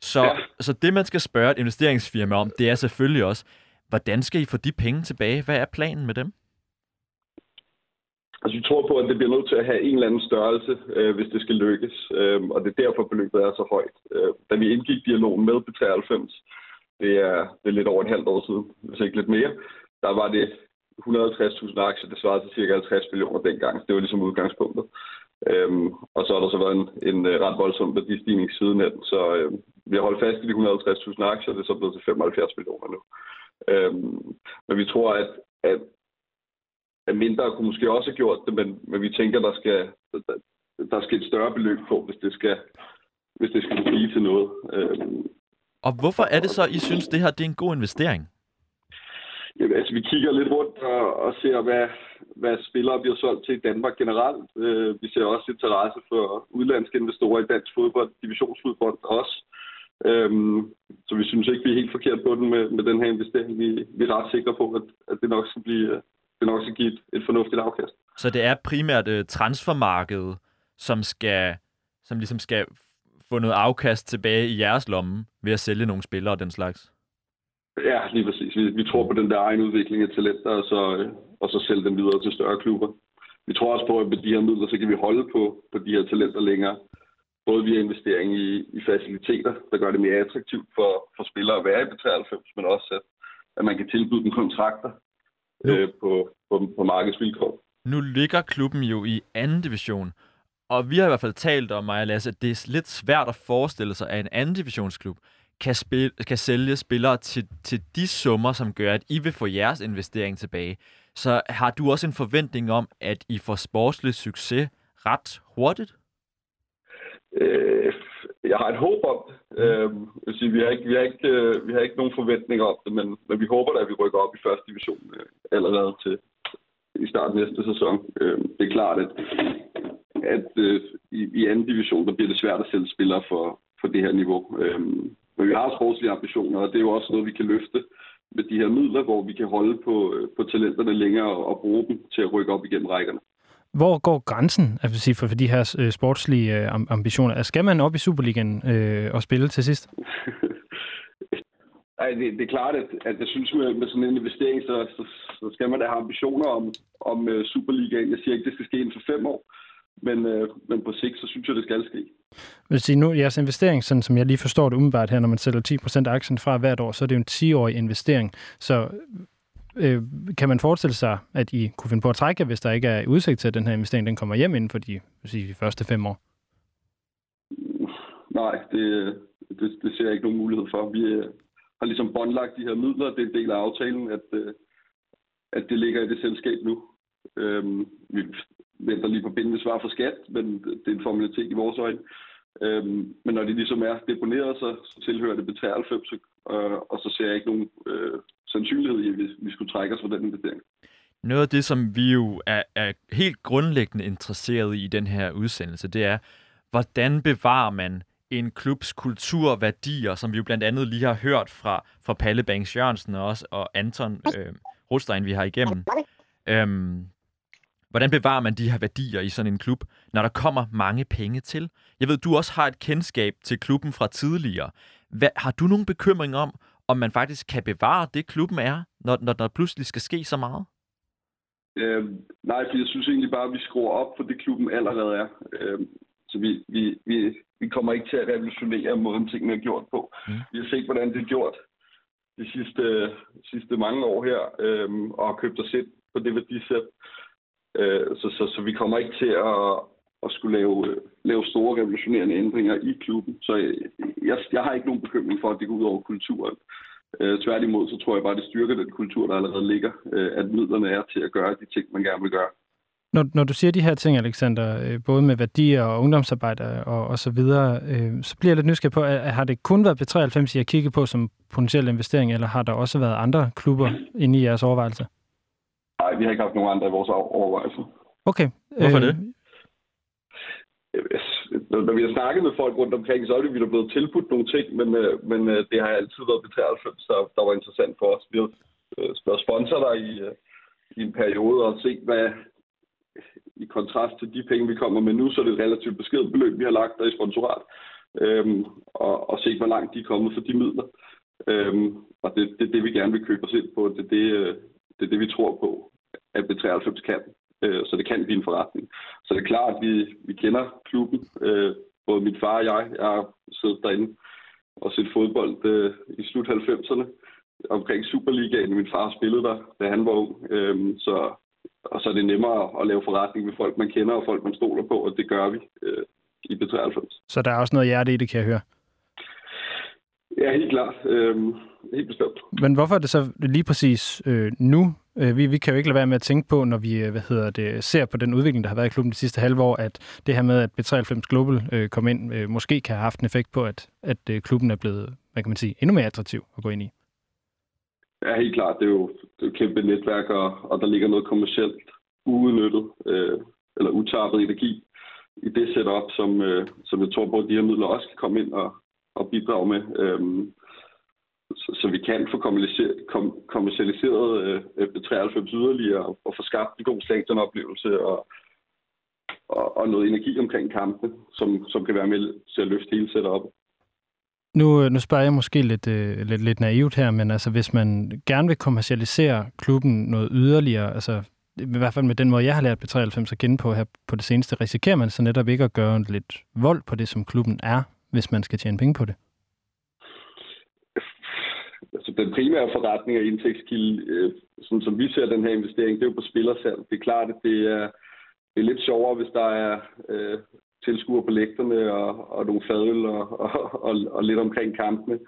Så, ja. så det, man skal spørge et investeringsfirma om, det er selvfølgelig også, hvordan skal I få de penge tilbage? Hvad er planen med dem? Altså, vi tror på, at det bliver nødt til at have en eller anden størrelse, øh, hvis det skal lykkes. Øh, og det er derfor, beløbet er så højt. Øh, da vi indgik dialogen med B93, det er, det er lidt over et halvt år siden, hvis ikke lidt mere, der var det 150.000 aktier, det svarede til cirka 50 millioner dengang. Det var ligesom udgangspunktet. Øhm, og så har der så været en, en øh, ret voldsom værdistigning siden den, så øh, vi har holdt fast i de 150.000 aktier, det er så blevet til 75 millioner nu. Øhm, men vi tror, at at mindre kunne måske også have gjort det, men, men vi tænker, der skal, der, der skal et større beløb på, hvis det skal, hvis det skal blive til noget. Øhm, og hvorfor er det så, I synes, det her det er en god investering? Jamen, altså, vi kigger lidt rundt og, og ser, hvad, hvad spillere bliver solgt til i Danmark generelt. Øh, vi ser også interesse for udlandske investorer i dansk fodbold, divisionsfodbold også. Øhm, så vi synes ikke, vi er helt forkert på den med, med den her investering. Vi, vi er ret sikre på, at, at det nok skal blive, det nok skal give et, et fornuftigt afkast. Så det er primært uh, transfermarkedet, som skal, som ligesom skal få noget afkast tilbage i jeres lomme ved at sælge nogle spillere og den slags? Ja, lige præcis. Vi, vi tror på den der egen udvikling af talenter, og så, øh, og så sælge dem videre til større klubber. Vi tror også på, at med de her midler, så kan vi holde på, på de her talenter længere. Både via investering i, i faciliteter, der gør det mere attraktivt for, for spillere at være i B93, men også at, at man kan tilbyde dem kontrakter, øh, på, på, på markedsvilkår. Nu ligger klubben jo i anden division, og vi har i hvert fald talt om, og Lasse, at det er lidt svært at forestille sig, at en anden divisionsklub kan, spil, kan sælge spillere til, til de summer, som gør, at I vil få jeres investering tilbage. Så har du også en forventning om, at I får sportslig succes ret hurtigt? Øh, jeg har et håb om. Øh, jeg sige, vi, har ikke, vi, har ikke, øh, vi har ikke nogen forventninger om det, men, men vi håber at vi rykker op i første division øh, allerede til i starten næste sæson. Øh, det er klart, at, at øh, i, i anden division, der bliver det svært at sælge spillere for, for det her niveau. Øh, men vi har sportslige ambitioner, og det er jo også noget, vi kan løfte med de her midler, hvor vi kan holde på, øh, på talenterne længere og, og bruge dem til at rykke op igennem rækkerne. Hvor går grænsen altså, sige, for, for de her øh, sportslige øh, ambitioner? Altså, skal man op i Superligaen øh, og spille til sidst? Ej, det, det er klart, at, at jeg synes, med, med sådan en investering, så, så, så skal man da have ambitioner om, om uh, Superligaen. Jeg siger ikke, det skal ske inden for fem år, men, uh, men på sigt, så synes jeg, det skal ske. Vil sige, nu jeres investering, sådan som jeg lige forstår det umiddelbart her, når man sælger 10% af aktien fra hvert år, så er det jo en 10-årig investering. Så Øh, kan man forestille sig, at I kunne finde på at trække, hvis der ikke er udsigt til, at den her investering den kommer hjem inden for de, sige, de første fem år? Nej, det, det, det ser jeg ikke nogen mulighed for. Vi øh, har ligesom båndlagt de her midler. Det er en del af aftalen, at, øh, at det ligger i det selskab nu. Øhm, vi venter lige på bindende svar for skat, men det er en formalitet i vores øjne. Øhm, men når det ligesom er deponeret, så, så tilhører det B93, og, øh, og så ser jeg ikke nogen øh, sandsynlighed i, at vi, vi skulle trække os fra den investering. Noget af det, som vi jo er, er helt grundlæggende interesseret i i den her udsendelse, det er, hvordan bevarer man en klubs kultur værdier, som vi jo blandt andet lige har hørt fra, fra Palle Banks Jørgensen og også, og Anton øh, Rostein, vi har igennem. Øhm, hvordan bevarer man de her værdier i sådan en klub, når der kommer mange penge til? Jeg ved, du også har et kendskab til klubben fra tidligere. Hvad, har du nogen bekymringer om, om man faktisk kan bevare det, klubben er, når, når der pludselig skal ske så meget? Øh, nej, for jeg synes egentlig bare, at vi skruer op for det, klubben allerede er. Øh, så vi, vi, vi, vi kommer ikke til at revolutionere måden, tingene er gjort på. Mm. Vi har set, hvordan det er gjort de sidste, sidste mange år her, øh, og købt os ind på det værdisæt. Øh, så, så, så vi kommer ikke til at, at skulle lave, lave store revolutionerende ændringer i klubben. Så jeg, jeg, jeg har ikke nogen bekymring for, at det går ud over kulturen. Øh, tværtimod, så tror jeg bare, det styrker den kultur, der allerede ligger, øh, at midlerne er til at gøre de ting, man gerne vil gøre. Når, når du siger de her ting, Alexander, øh, både med værdier og ungdomsarbejde og, og så videre, øh, så bliver jeg lidt nysgerrig på, at, har det kun været B93, I har kigget på som potentiel investering, eller har der også været andre klubber inde i jeres overvejelser? Nej, vi har ikke haft nogen andre i vores overvejelser. Okay. Hvorfor øh, det? Øh, når vi har snakket med folk rundt omkring, så er det, vi er blevet tilbudt nogle ting, men, øh, men øh, det har altid været B93, der, der var interessant for os. Vi har været sponsor der i, i en periode og se, hvad, i kontrast til de penge, vi kommer med nu, så er det et relativt beskeden beløb, vi har lagt der i sponsorat, øhm, og, og se, hvor langt de er kommet for de midler. Øhm, og det, det er det, vi gerne vil købe os ind på. Det er det, det, det vi tror på, at B93 kan. Øh, så det kan blive en forretning. Så det er klart, at vi, vi kender klubben. Øh, både min far og jeg. Jeg har siddet derinde og set fodbold øh, i slut 90'erne omkring Superligaen. Min far spillede der, da han var ung. Øh, så og så er det nemmere at lave forretning med folk, man kender og folk, man stoler på, og det gør vi øh, i B93. Så der er også noget hjerte i det, kan jeg høre? Ja, helt klart. Øhm, helt bestemt. Men hvorfor er det så lige præcis øh, nu? Øh, vi, vi kan jo ikke lade være med at tænke på, når vi øh, hvad hedder det, ser på den udvikling, der har været i klubben de sidste halve år, at det her med, at B93 Global øh, kom ind, øh, måske kan have haft en effekt på, at, at øh, klubben er blevet, hvad kan man sige, endnu mere attraktiv at gå ind i. Ja, helt klart. Det er jo, det er jo kæmpe netværk, og, og der ligger noget kommercielt uudnyttet øh, eller utappet energi i det setup, som, øh, som jeg tror på, at de her midler også kan komme ind og, og bidrage med. Øhm, så, så vi kan få kom, kommercialiseret øh, øh 93 yderligere og, og få skabt en god stadionoplevelse og, og, og noget energi omkring kampene, som, som kan være med til at løfte hele setupet. Nu, øh, nu spørger jeg måske lidt, øh, lidt, lidt naivt her, men altså, hvis man gerne vil kommercialisere klubben noget yderligere, altså i hvert fald med den måde, jeg har lært B93 at kende på her på det seneste, risikerer man så netop ikke at gøre lidt vold på det, som klubben er, hvis man skal tjene penge på det? Altså, den primære forretning og indtægtskilde, øh, sådan som vi ser den her investering, det er jo på spillersalg. Det er klart, at det er, det er lidt sjovere, hvis der er øh, tilskuer på lægterne og, og nogle fadøl og, og, og, og lidt omkring kampene.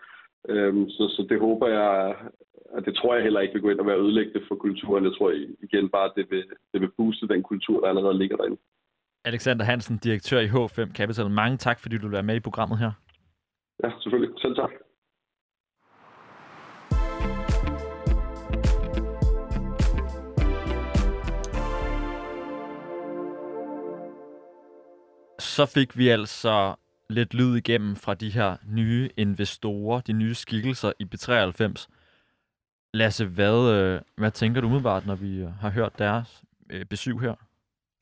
Øhm, så, så det håber jeg, at det tror jeg heller ikke vil gå ind og være ødelæggende for kulturen. Jeg tror igen bare, at det vil, det vil booste den kultur, der allerede ligger derinde. Alexander Hansen, direktør i H5 Capital. Mange tak, fordi du vil være med i programmet her. Ja, selvfølgelig. Selv tak. så fik vi altså lidt lyd igennem fra de her nye investorer, de nye skikkelser i B93. Lasse, hvad, øh, hvad tænker du umiddelbart, når vi øh, har hørt deres øh, besøg her?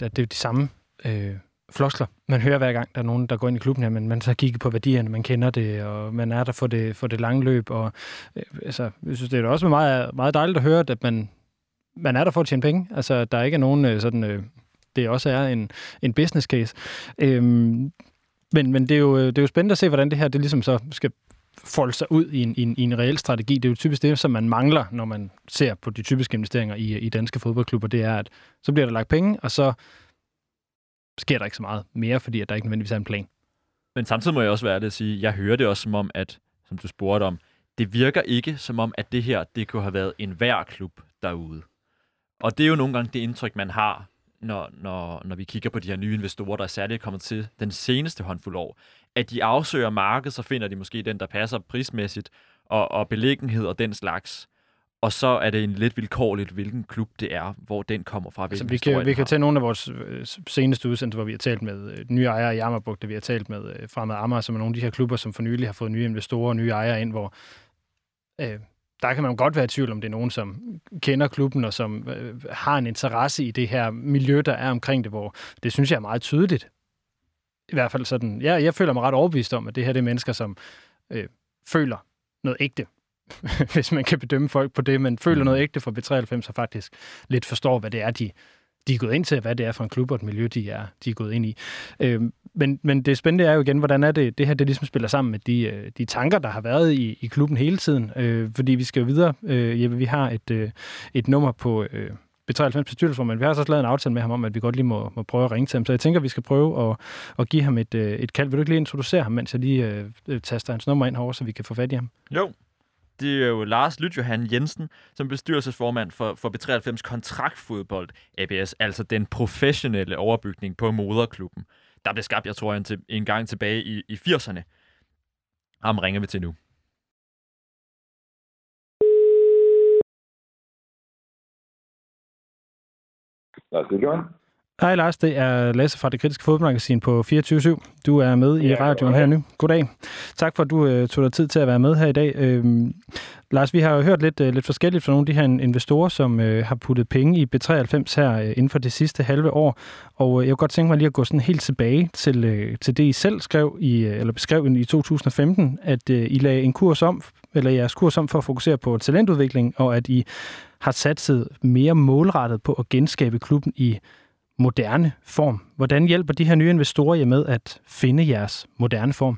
Det er jo de samme øh, floskler, man hører hver gang, der er nogen, der går ind i klubben her, men man så kigger på værdierne, man kender det, og man er der for det, for det lange løb. Og, øh, altså, jeg synes, det er også meget, meget dejligt at høre, at man, man er der for at tjene penge. Altså, der er ikke nogen øh, sådan... Øh, det også er en, en business case. Øhm, men, men det, er jo, øh, det er jo spændende at se, hvordan det her det ligesom så skal folde sig ud i en, i, en, i en reel strategi. Det er jo typisk det, som man mangler, når man ser på de typiske investeringer i, i danske fodboldklubber. Det er, at så bliver der lagt penge, og så sker der ikke så meget mere, fordi at der ikke nødvendigvis er en plan. Men samtidig må jeg også være det at sige, jeg hører det også som om, at, som du spurgte om, det virker ikke som om, at det her, det kunne have været en hver klub derude. Og det er jo nogle gange det indtryk, man har, når, når, når vi kigger på de her nye investorer, der er særligt kommet til den seneste håndfuld år, at de afsøger markedet, så finder de måske den, der passer prismæssigt, og, og beliggenhed og den slags. Og så er det en lidt vilkårligt, hvilken klub det er, hvor den kommer fra. Altså, vi kan, vi kan tage nogle af vores øh, seneste udsendelser, hvor vi har talt med øh, nye ejere i Amagerbugt, vi har talt med øh, Fremad Amager, som er nogle af de her klubber, som for nylig har fået nye investorer og nye ejere ind, hvor øh, der kan man godt være i tvivl om, det er nogen, som kender klubben og som øh, har en interesse i det her miljø, der er omkring det, hvor det synes jeg er meget tydeligt. I hvert fald sådan, ja, jeg føler mig ret overbevist om, at det her det er mennesker, som øh, føler noget ægte, hvis man kan bedømme folk på det, men føler mm. noget ægte for B93 og faktisk lidt forstår, hvad det er, de, de er gået ind til, hvad det er for en klub og et miljø, de er, de er gået ind i. Øh, men, men det spændende er jo igen, hvordan er det, det her det ligesom spiller sammen med de, øh, de tanker, der har været i, i klubben hele tiden. Øh, fordi vi skal jo videre. Øh, Jeppe, vi har et, øh, et nummer på øh, B93 bestyrelsesformand. Vi har så også lavet en aftale med ham om, at vi godt lige må, må prøve at ringe til ham. Så jeg tænker, at vi skal prøve at, at give ham et, øh, et kald. Vil du ikke lige introducere ham, mens jeg lige øh, taster hans nummer ind herovre, så vi kan få fat i ham? Jo, det er jo Lars Lytjohan Jensen, som bestyrelsesformand for, for B93 Kontraktfodbold ABS, altså den professionelle overbygning på moderklubben. Der blev skabt, jeg tror, en, til, en gang tilbage i, i 80'erne. Ham ringer vi til nu. Lars Lytjohan. Hej Lars, det er Lasse fra det kritiske fodboldmagasin på 24-7. Du er med i ja, radioen her nu. Goddag. Tak for, at du uh, tog dig tid til at være med her i dag. Uh, Lars, vi har jo hørt lidt, uh, lidt forskelligt fra nogle af de her investorer, som uh, har puttet penge i B93 her uh, inden for det sidste halve år. Og uh, jeg kunne godt tænke mig lige at gå sådan helt tilbage til, uh, til det, I selv skrev i, uh, eller beskrev i 2015, at uh, I lagde en kurs om, eller jeres kurs om for at fokusere på talentudvikling, og at I har satset mere målrettet på at genskabe klubben i moderne form. Hvordan hjælper de her nye investorer jer med at finde jeres moderne form?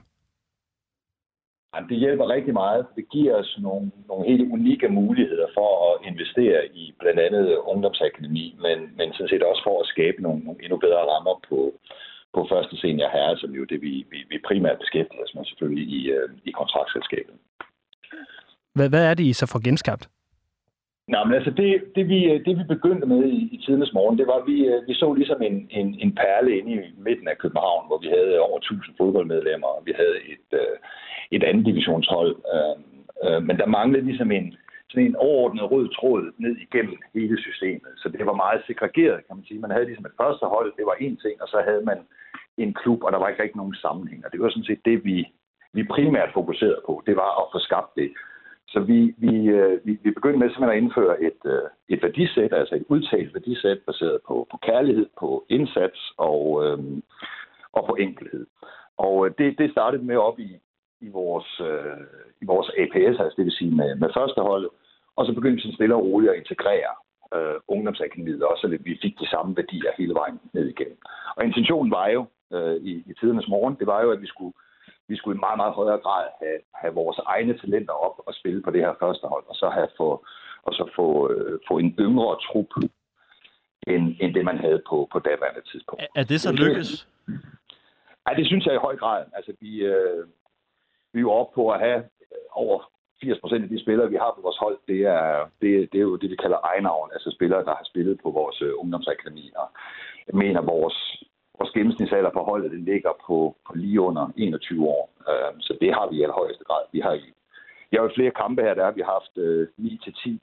Det hjælper rigtig meget. Det giver os nogle, nogle helt unikke muligheder for at investere i blandt andet ungdomsakademi, men, men sådan set også for at skabe nogle, nogle endnu bedre rammer på, på første senior herre, som jo det, vi, vi, vi primært beskæftiger os med selvfølgelig i, øh, i kontraktselskabet. Hvad, hvad er det, I så får genskabt? Nå, men altså det, det, vi, øh, det vi begyndte med i, i tidens morgen, det var, at vi, øh, vi så ligesom en, en, en perle inde i midten af København, hvor vi havde over 1000 fodboldmedlemmer, og vi havde et, øh, et andet divisionshold. Men der manglede ligesom en, sådan en overordnet rød tråd ned igennem hele systemet. Så det var meget segregeret, kan man sige. Man havde ligesom et første hold, det var én ting, og så havde man en klub, og der var ikke rigtig nogen sammenhæng. Og det var sådan set det, vi, vi primært fokuserede på. Det var at få skabt det så vi, vi, øh, vi, vi begyndte med simpelthen at indføre et, øh, et værdisæt, altså et udtalt værdisæt, baseret på, på kærlighed, på indsats og, øhm, og på enkelhed. Og øh, det, det startede med op i, i, vores, øh, i vores APS, altså det vil sige med, med førsteholdet, og så begyndte vi stille og roligt at integrere øh, ungdomsakademiet også, så vi fik de samme værdier hele vejen ned igennem. Og intentionen var jo øh, i, i tidernes morgen, det var jo, at vi skulle vi skulle i meget, meget højere grad have, have vores egne talenter op og spille på det her første hold, og så have få, og så få, øh, få en yngre trup, end, end det, man havde på, på daværende tidspunkt. Er, er det så lykkes? Ja, det synes jeg i høj grad. Altså, vi, øh, vi er jo oppe på at have over 80 procent af de spillere, vi har på vores hold, det er, det, det er jo det, vi kalder egenavn, altså spillere, der har spillet på vores øh, ungdomsakademi. Og jeg mener, vores, vores gennemsnitsalder på holdet den ligger på, på lige under 21 år. Øh, så det har vi i allerhøjeste grad. Vi har i, jeg har jo flere kampe her, der har vi haft øh, 9-10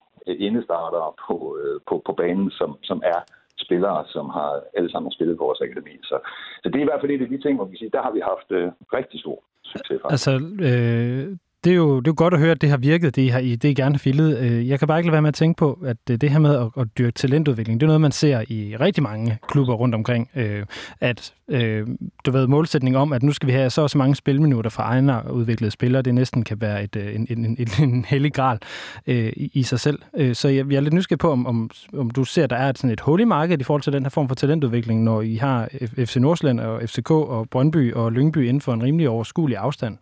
indestartere øh, på, øh, på, på banen, som, som er spillere, som har alle sammen spillet på vores akademi. Så, så det er i hvert fald et af de ting, hvor vi siger, der har vi haft øh, rigtig stor succes. Faktisk. Altså, øh, det er jo det er godt at høre, at det har virket, det I, har, det I gerne har fillet. Øh, jeg kan bare ikke lade være med at tænke på, at øh, det her med at, at dyrke talentudvikling, det er noget, man ser i rigtig mange klubber rundt omkring. Øh, at du ved, målsætning om, at nu skal vi have så og så mange spilminutter fra egne udviklede spillere, det næsten kan være et, en, en, en, en hellig gral i, sig selv. Så jeg, jeg er lidt nysgerrig på, om, om, om du ser, at der er et, sådan et hul i markedet i forhold til den her form for talentudvikling, når I har FC Nordsjælland og FCK og Brøndby og Lyngby inden for en rimelig overskuelig afstand.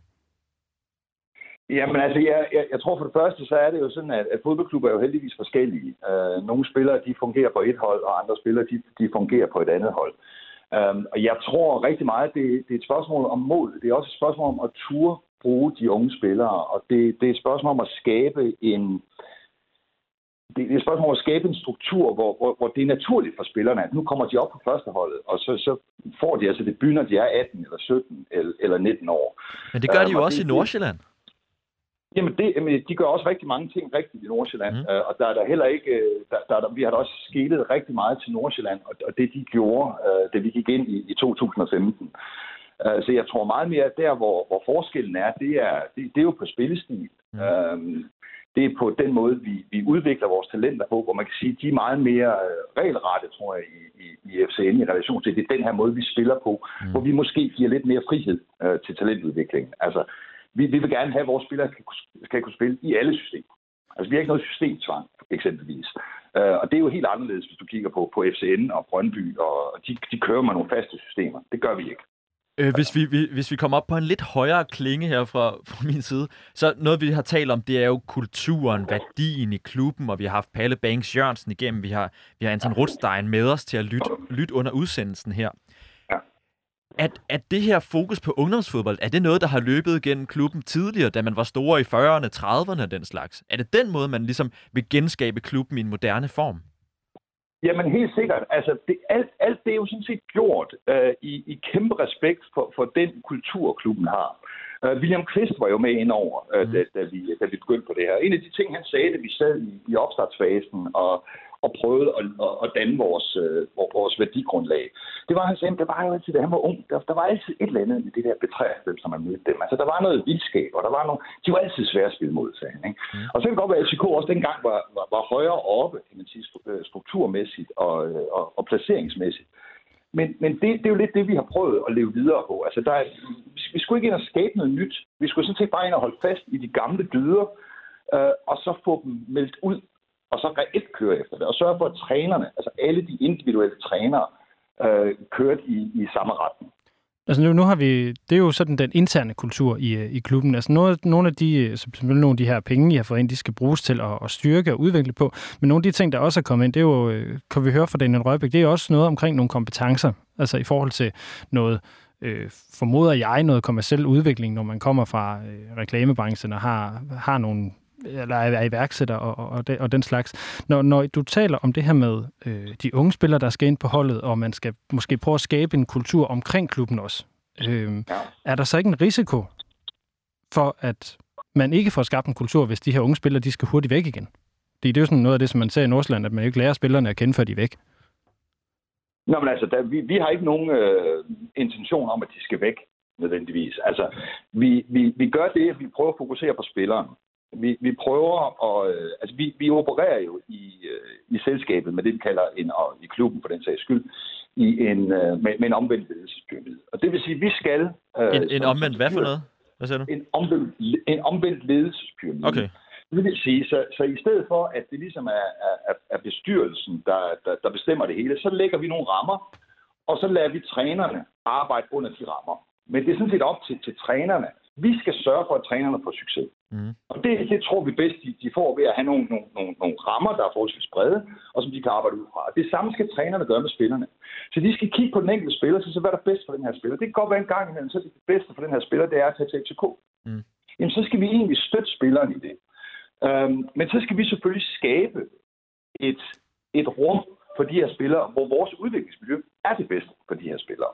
Jamen altså, jeg, jeg, jeg tror for det første, så er det jo sådan, at, at fodboldklubber er jo heldigvis forskellige. Uh, nogle spillere, de fungerer på et hold, og andre spillere, de, de fungerer på et andet hold. Um, og jeg tror rigtig meget, det, det er et spørgsmål om mål. Det er også et spørgsmål om at turde bruge de unge spillere, og det, det er et spørgsmål om at skabe en, det er et spørgsmål om at skabe en struktur, hvor, hvor, hvor det er naturligt for spillerne, at nu kommer de op på førsteholdet, og så, så får de altså det by, når de er 18 eller 17 eller, eller 19 år. Men det gør de jo um, også det, i Nordsjælland. Jamen, det, jamen, de gør også rigtig mange ting rigtigt i Nordsjælland, mm. øh, og der er der heller ikke, øh, der, der, der, vi har da også skelet rigtig meget til Nordsjælland, og, og det de gjorde, øh, da vi gik ind i, i 2015. Øh, så jeg tror meget mere, at der, hvor, hvor forskellen er, det er, det, det er jo på spillestil. Mm. Øh, det er på den måde, vi, vi udvikler vores talenter på, hvor man kan sige, at de er meget mere øh, regelrette, tror jeg, i, i, i FCN i relation til, det er den her måde, vi spiller på, mm. hvor vi måske giver lidt mere frihed øh, til talentudviklingen. Altså, vi, vi vil gerne have, at vores spillere skal, skal kunne spille i alle systemer. Altså, vi har ikke noget systemtvang, eksempelvis. Uh, og det er jo helt anderledes, hvis du kigger på, på FCN og Brøndby, og de, de kører med nogle faste systemer. Det gør vi ikke. Øh, hvis, vi, vi, hvis vi kommer op på en lidt højere klinge her fra, fra min side, så noget, vi har talt om, det er jo kulturen, værdien i klubben, og vi har haft Palle Banks Jørgensen igennem, vi har, vi har Anton Rutstein med os til at lytte, lyt under udsendelsen her at, at det her fokus på ungdomsfodbold, er det noget, der har løbet gennem klubben tidligere, da man var store i 40'erne, 30'erne og den slags? Er det den måde, man ligesom vil genskabe klubben i en moderne form? Jamen helt sikkert. Altså, det, alt, alt det er jo sådan set gjort øh, i, i kæmpe respekt for, for den kultur, klubben har. Uh, William Christ var jo med ind over, uh, da, da, vi, da vi begyndte på det her. En af de ting, han sagde, da vi sad i, i opstartsfasen og, og prøvede at, at, at danne vores, uh, vores værdigrundlag, det var, han sagde, det var jo altid, da han var ung, der, der var altid et eller andet med det der B93, som man mødte dem. Altså, der var noget vildskab, og der var nogle, de var altid svære at spille mod, sagde han. Ikke? Mm. Og så kan det godt være, at FCK også dengang var, var, var højere oppe, kan man sige, strukturmæssigt og, og, og placeringsmæssigt. Men, men det, det er jo lidt det, vi har prøvet at leve videre på. Altså, der er, vi skulle ikke ind og skabe noget nyt. Vi skulle sådan set bare ind og holde fast i de gamle dyder, øh, og så få dem meldt ud, og så reelt køre efter det. Og sørge for, at trænerne, altså alle de individuelle trænere, øh, kørte i, i samme retning. Altså nu, nu har vi, det er jo sådan den interne kultur i, øh, i klubben. Altså nogle, nogle af de, øh, nogle af de her penge, I har fået ind, de skal bruges til at, at styrke og udvikle på. Men nogle af de ting, der også er kommet ind, det er jo, øh, kan vi høre fra Daniel Røbæk, det er også noget omkring nogle kompetencer. Altså i forhold til noget, øh, formoder jeg, noget kommersiel udvikling, når man kommer fra øh, reklamebranchen og har, har nogle eller er iværksætter og, og, og den slags. Når, når du taler om det her med øh, de unge spillere, der skal ind på holdet, og man skal måske prøve at skabe en kultur omkring klubben også, øh, ja. er der så ikke en risiko for, at man ikke får skabt en kultur, hvis de her unge spillere, de skal hurtigt væk igen? Det er jo sådan noget af det, som man ser i Nordsjælland, at man ikke lærer spillerne at kende, før de er væk. Nå, men altså, der, vi, vi har ikke nogen øh, intention om, at de skal væk nødvendigvis. Altså, vi, vi, vi gør det, at vi prøver at fokusere på spilleren vi, vi prøver at... Øh, altså, vi, vi opererer jo i, øh, i selskabet med det, vi kalder en, og i klubben for den sags skyld, i en, øh, med, med en omvendt ledelsespyramide. Og det vil sige, at vi skal... Øh, en, en omvendt hvad for noget? Hvad siger du? En omvendt, en omvendt ledelsespyramide. Okay. Det vil sige, så, så i stedet for, at det ligesom er, er, er bestyrelsen, der, der, der bestemmer det hele, så lægger vi nogle rammer, og så lader vi trænerne arbejde under de rammer. Men det er sådan set op til, til trænerne vi skal sørge for, at trænerne får succes. Mm. Og det, det tror vi bedst, de, de får ved at have nogle, nogle, nogle, nogle rammer, der er forholdsvis brede, og som de kan arbejde ud fra. Det samme skal trænerne gøre med spillerne. Så de skal kigge på den enkelte spiller, så, så hvad er der bedst for den her spiller. Det kan godt være en gang imellem, så det bedste for den her spiller, det er at tage til FCK. Mm. Jamen, så skal vi egentlig støtte spilleren i det. Um, men så skal vi selvfølgelig skabe et, et rum for de her spillere, hvor vores udviklingsmiljø er det bedste for de her spillere.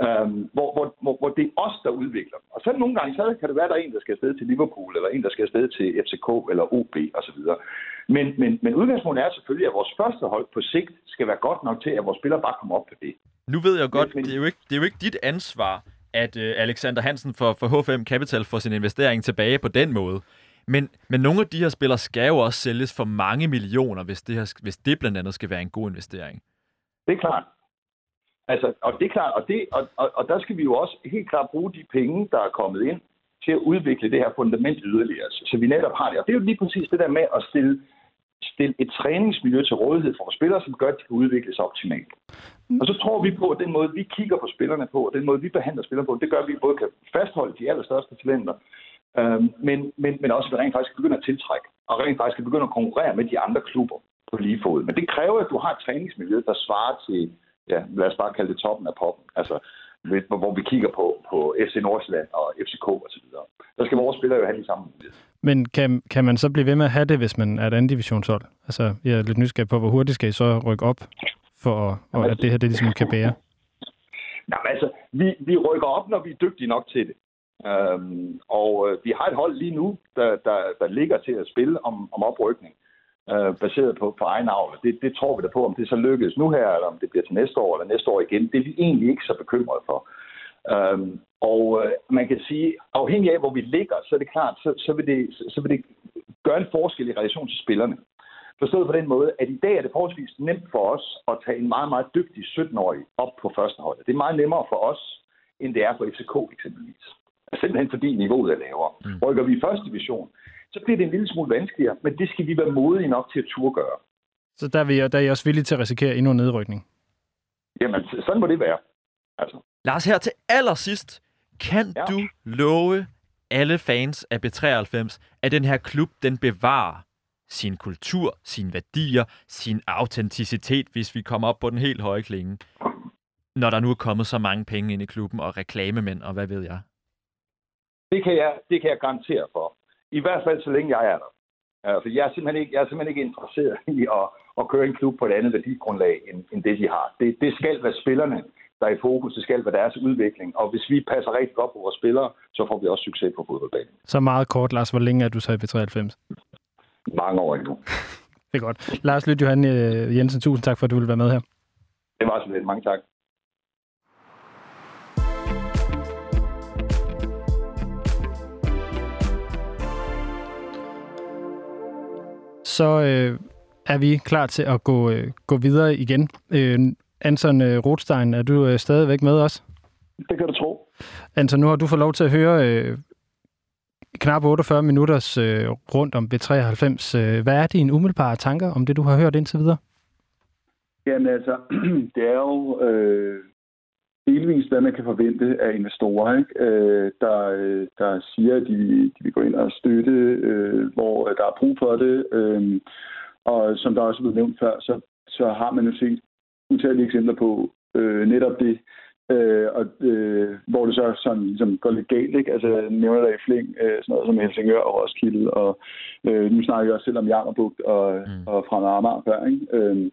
Øhm, hvor, hvor, hvor, hvor det er os, der udvikler dem. Og så nogle gange, så kan det være, at der er en, der skal afsted til Liverpool, eller en, der skal afsted til FCK eller OB osv. Men, men, men udgangspunktet er selvfølgelig, at vores første hold på sigt skal være godt nok til, at vores spillere bare kommer op på det. Nu ved jeg godt, men, det, er jo ikke, det er jo ikke dit ansvar, at uh, Alexander Hansen for, for H5 Capital får sin investering tilbage på den måde. Men, men nogle af de her spillere skal jo også sælges for mange millioner, hvis det, her, hvis det blandt andet skal være en god investering. Det er klart. Altså, og det er klart, og, det, og, og, og der skal vi jo også helt klart bruge de penge, der er kommet ind, til at udvikle det her fundament yderligere, så vi netop har det. Og det er jo lige præcis det der med at stille, stille et træningsmiljø til rådighed for spillere, som gør, at de kan udvikle sig optimalt. Og så tror vi på, at den måde, vi kigger på spillerne på, og den måde, vi behandler spillerne på, det gør, at vi både kan fastholde de allerstørste talenter, øhm, men, men, men også, at vi rent faktisk begynder at tiltrække, og rent faktisk kan begynde at konkurrere med de andre klubber på lige fod. Men det kræver, at du har et træningsmiljø, der svarer til, ja, lad os bare kalde det toppen af poppen. Altså, hvor vi kigger på, på FC Nordsjælland og FCK osv. Der skal vores spillere jo have de samme muligheder. Men kan, kan man så blive ved med at have det, hvis man er et andet divisionshold? Altså, jeg er lidt nysgerrig på, hvor hurtigt skal I så rykke op, for at, Jamen, at det her det ligesom kan bære? Jamen altså, vi, vi rykker op, når vi er dygtige nok til det. Øhm, og øh, vi har et hold lige nu, der, der, der ligger til at spille om, om oprykning øh, baseret på, på egen avl. Det, det tror vi da på, om det så lykkes nu her, eller om det bliver til næste år, eller næste år igen. Det er vi egentlig ikke så bekymrede for. Øhm, og øh, man kan sige, afhængig af, hvor vi ligger, så er det klart, så, så, vil, det, så, så vil det gøre en forskel i relation til spillerne. Forstået på den måde, at i dag er det forholdsvis nemt for os at tage en meget, meget dygtig 17-årig op på første hold. Det er meget nemmere for os, end det er for FCK eksempelvis. Simpelthen fordi niveauet er lavere. Mm. Rykker vi i første division, så bliver det en lille smule vanskeligere, men det skal vi være modige nok til at turde gøre. Så der er, vi, der er I også villige til at risikere endnu en nedrykning? Jamen, sådan må det være. Altså. Lars, her til allersidst, kan ja. du love alle fans af B93, at den her klub, den bevarer sin kultur, sine værdier, sin autenticitet, hvis vi kommer op på den helt høje klinge? når der nu er kommet så mange penge ind i klubben, og reklamemænd, og hvad ved jeg? Det kan jeg, det kan jeg garantere for. I hvert fald så længe jeg er der. Altså, jeg, er simpelthen ikke, jeg er simpelthen ikke interesseret i at, at køre en klub på et andet værdigrundlag, end, end det de har. Det, det skal være spillerne, der er i fokus. Det skal være deres udvikling. Og hvis vi passer rigtig godt på vores spillere, så får vi også succes på fodboldbanen. Så meget kort, Lars. Hvor længe er du så i B93? Mange år endnu. det er godt. Lars Lyt Johan øh, Jensen, tusind tak for, at du ville være med her. Det var så lidt. Mange tak. Så øh, er vi klar til at gå, øh, gå videre igen. Øh, Anton øh, Rothstein, er du øh, stadigvæk med os? Det kan du tro. Anton, nu har du fået lov til at høre øh, knap 48 minutters øh, rundt om B93. Øh, hvad er dine umiddelbare tanker om det, du har hørt indtil videre? Jamen altså, det er jo øh, delvis, hvad man kan forvente af investorer, ikke? Øh, der, øh, der siger, at de, de vil gå ind og støtte, øh, hvor der er brug for det. Øh, og som der også er blevet nævnt før, så, så har man jo set utallige eksempler på øh, netop det, øh, og, øh, hvor det så sådan, ligesom går lidt galt. Ikke? Altså, jeg nævner der i fling øh, sådan noget som Helsingør og Roskilde, og øh, nu snakker jeg også selv om Jammerbugt og, mm. og fra Amager før. Ikke? Øh,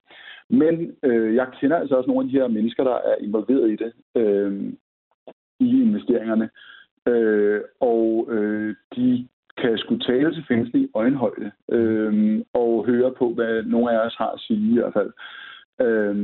men øh, jeg kender altså også nogle af de her mennesker, der er involveret i det, øh, i investeringerne. Øh, og øh, de kan skulle tale til fængsel i øjenhøjde øh, og høre på, hvad nogle af os har at sige i hvert fald. Øh,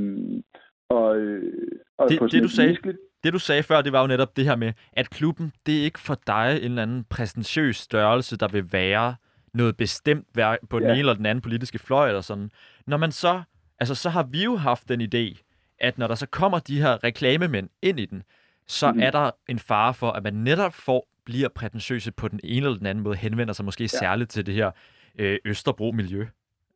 og, øh, og det, det, du sagde, menneskeligt... det du sagde før, det var jo netop det her med, at klubben, det er ikke for dig en eller anden præsentøs størrelse, der vil være noget bestemt på den ja. ene eller den anden politiske fløj eller sådan. Når man så, altså så har vi jo haft den idé, at når der så kommer de her reklamemænd ind i den, så mm. er der en fare for, at man netop får, bliver prætentiøse på den ene eller den anden måde, henvender sig måske ja. særligt til det her øh, Østerbro-miljø.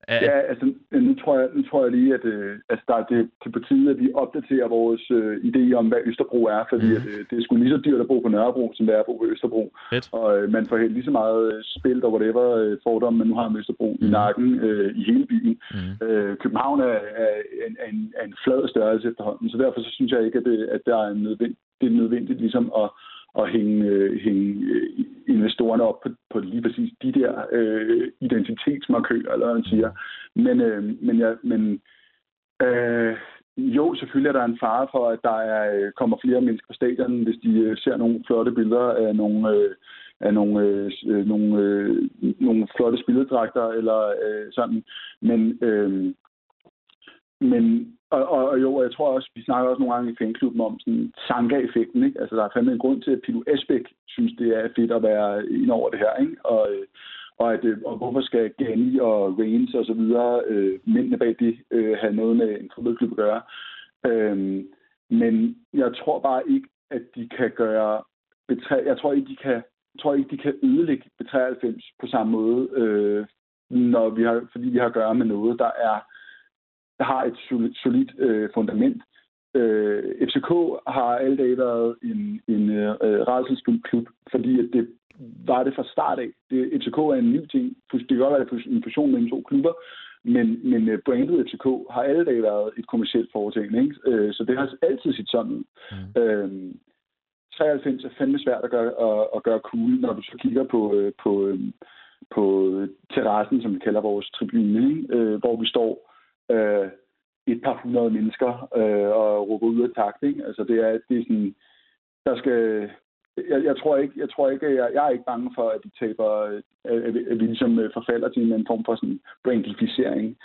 Ja, altså nu tror jeg, nu tror jeg lige, at øh, altså, der er det, det på tide, at vi opdaterer vores øh, idé om, hvad Østerbro er, fordi mm. at, øh, det er sgu lige så dyrt at bo på Nørrebro, som det er at bo på Østerbro. Fedt. Og øh, man får helt lige så meget øh, spil og whatever øh, fordom, man nu har med Østerbro mm. i nakken øh, i hele byen. Mm. Øh, København er, er, en, er, en, er en flad størrelse efterhånden, så derfor så synes jeg ikke, at, det, at der er nødvendigt, det er nødvendigt ligesom at at hænge, øh, hænge øh, investorerne op på, på lige præcis de der øh, identitetsmarkører, eller hvad man siger. Men, øh, men, ja, men øh, jo, selvfølgelig er der en fare for, at der er, øh, kommer flere mennesker på stadion, hvis de øh, ser nogle flotte billeder af nogle, øh, af nogle, øh, nogle, øh, nogle flotte spilledragter eller øh, sådan. Men, øh, men og, og, og jo, jeg tror også, vi snakker også nogle gange i fanklubben om sådan Sanka-effekten, ikke? Altså, der er fandme en grund til, at Pilo Esbæk synes, det er fedt at være ind over det her, ikke? Og, øh, og, at, øh, og hvorfor skal Gani og Reigns og så videre, øh, mændene bag det, øh, have noget med en fodboldklub at gøre. Øhm, men jeg tror bare ikke, at de kan gøre... Jeg tror ikke, de kan, jeg tror ikke, de kan ødelægge B93 på samme måde, øh, når vi har, fordi vi har at gøre med noget, der er har et solidt øh, fundament. Øh, FCK har alle dage været en, en øh, rædselsfuld klub, fordi at det var det fra start af. Det, FCK er en ny ting. Det kan godt være en fusion mellem to klubber, men, men øh, brandet FCK har alle dage været et kommersielt foretagende. Ikke? Øh, så det har altid sit sådan. Mm. Øh, 93 er fandme svært at gøre, at, at gøre cool, når du så kigger på, øh, på, øh, på terrassen, som vi kalder vores tribune, ikke? Øh, hvor vi står øh, et par hundrede mennesker øh, og råber ud af takt. Ikke? Altså det er, det er sådan, der skal, jeg, jeg tror ikke, jeg tror ikke, jeg, jeg er ikke bange for, at de taber, at, at, at vi ligesom øh, forfalder til en form for sådan brandificering.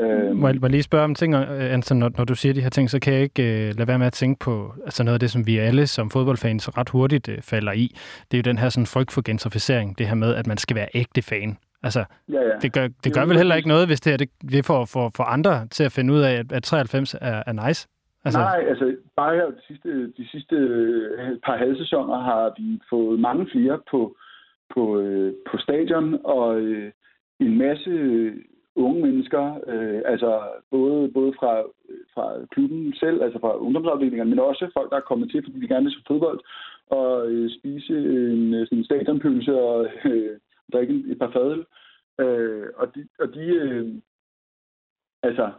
Øh, må, jeg, må jeg lige spørge om ting, øh, Anton, når, når du siger de her ting, så kan jeg ikke øh, lade være med at tænke på altså noget af det, som vi alle som fodboldfans ret hurtigt øh, falder i. Det er jo den her sådan frygt for gentrificering, det her med, at man skal være ægte fan. Altså, ja, ja. det gør, det gør vel heller ikke noget, hvis det er det, det får for, for andre til at finde ud af, at, at 93 er, er nice. Altså... Nej, altså bare her de sidste, de sidste øh, par halvsæsoner har vi fået mange flere på, på, øh, på stadion, og øh, en masse unge mennesker, øh, altså både, både fra, fra klubben selv, altså fra ungdomsafdelingerne, men også folk, der er kommet til, fordi de gerne vil se fodbold, og øh, spise en sådan stadionpølse og øh, drikke et par fadøl. Øh, og de, og de øh, altså,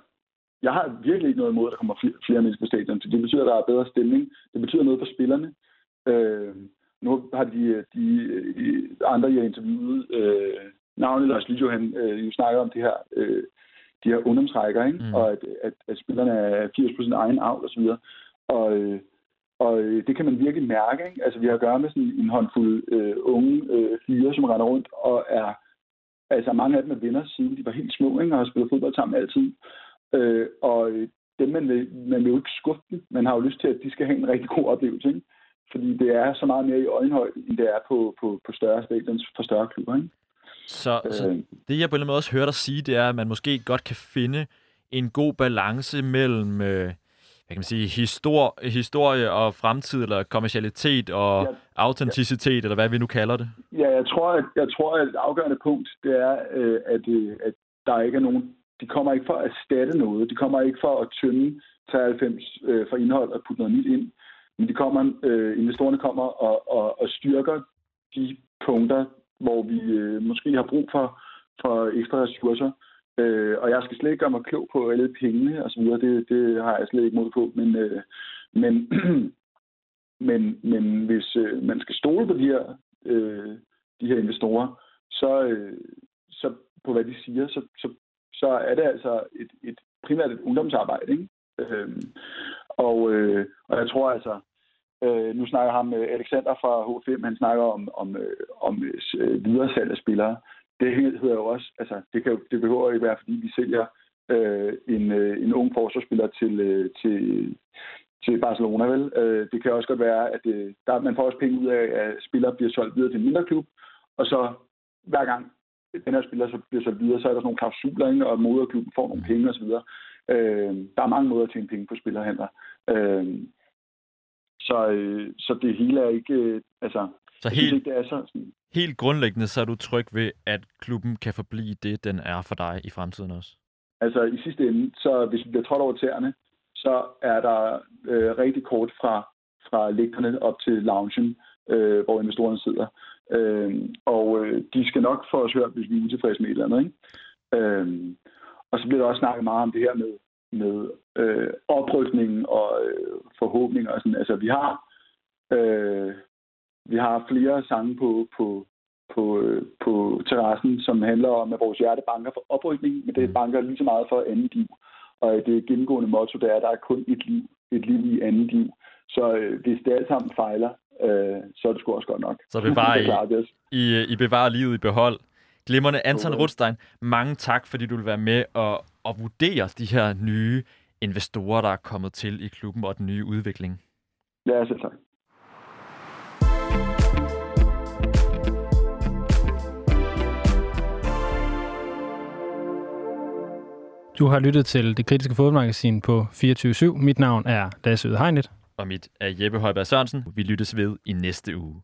jeg har virkelig ikke noget imod, at der kommer flere, flere mennesker på stadion, det betyder, at der er bedre stemning. Det betyder noget for spillerne. Øh, nu har de, de, andre, jeg interviewet, øh, navnet Lars han øh, jo snakker om det her, øh, de her ungdomsrækker, ikke? Mm. og at, at, at spillerne er 80% egen avl osv. Og, øh, og øh, det kan man virkelig mærke. Ikke? Altså, vi har at gøre med sådan en håndfuld øh, unge øh, fyre, som render rundt og er... Altså, mange af dem er venner, siden de var helt små, ikke? og har spillet fodbold sammen altid. Øh, og øh, dem, man vil, man vil jo ikke skuffe dem. Man har jo lyst til, at de skal have en rigtig god oplevelse. Ikke? Fordi det er så meget mere i øjenhøjde, end det er på, på, på større stadions for større klubber. Ikke? Så, øh, så det, jeg på en måde også hører dig sige, det er, at man måske godt kan finde en god balance mellem... Øh, hvad kan man sige, histor- historie og fremtid, eller kommercialitet og ja, autenticitet, ja. eller hvad vi nu kalder det? Ja, jeg tror, at, jeg tror, at et afgørende punkt, det er, øh, at, øh, at der ikke er nogen... De kommer ikke for at erstatte noget. De kommer ikke for at tømme 93 øh, for indhold og putte noget nyt ind. Men de kommer, øh, investorerne kommer og, og, og styrker de punkter, hvor vi øh, måske har brug for, for ekstra ressourcer. Øh, og jeg skal slet ikke gøre mig klog på alle pengene og så videre. Det, det har jeg slet ikke mod på. Men, øh, men, men, men hvis øh, man skal stole på de her, øh, de her investorer, så, øh, så på hvad de siger, så, så, så er det altså et, et primært et ungdomsarbejde. Ikke? Øh, og, øh, og jeg tror altså, øh, nu snakker ham øh, Alexander fra H5, han snakker om, om, øh, om øh, øh videresalg af spillere det hedder jo også, altså det, kan, det behøver ikke være, fordi vi sælger øh, en, øh, en ung forsvarsspiller til, øh, til, til Barcelona, vel? Øh, det kan også godt være, at øh, der, man får også penge ud af, at spillere bliver solgt videre til en mindre klub, og så hver gang den her spiller så bliver solgt videre, så er der sådan nogle klausuler, ikke? og moderklubben får nogle penge osv. Øh, der er mange måder at tjene penge på spillerhandler. Øh, så, øh, så det hele er ikke, øh, altså, så helt, det er sådan, helt grundlæggende, så er du tryg ved, at klubben kan forblive det, den er for dig i fremtiden også? Altså i sidste ende, så hvis vi bliver trådt over tæerne, så er der øh, rigtig kort fra, fra lægterne op til loungen, øh, hvor investorerne sidder. Øh, og øh, de skal nok få os hørt, hvis vi er utilfredse med et eller andet. Ikke? Øh, og så bliver der også snakket meget om det her med, med øh, oprykningen og øh, forhåbninger. Og sådan. Altså vi har øh, vi har flere sange på, på, på, øh, på terrassen, som handler om, at vores hjerte banker for oprykning, men det mm. banker lige så meget for andet liv. Og det gennemgående motto, det er, at der er kun et liv, et liv i andet liv. Så øh, hvis det alt sammen fejler, øh, så er det sgu også godt nok. Så bevarer I, I, I bevarer livet i behold. Glimrende Anton okay. Rutstein, mange tak, fordi du vil være med og, og vurdere de her nye investorer, der er kommet til i klubben og den nye udvikling. Ja, selv tak. Du har lyttet til det kritiske fodboldmagasin på 24-7. Mit navn er Lasse Hegnet. Og mit er Jeppe Højberg Sørensen. Vi lyttes ved i næste uge.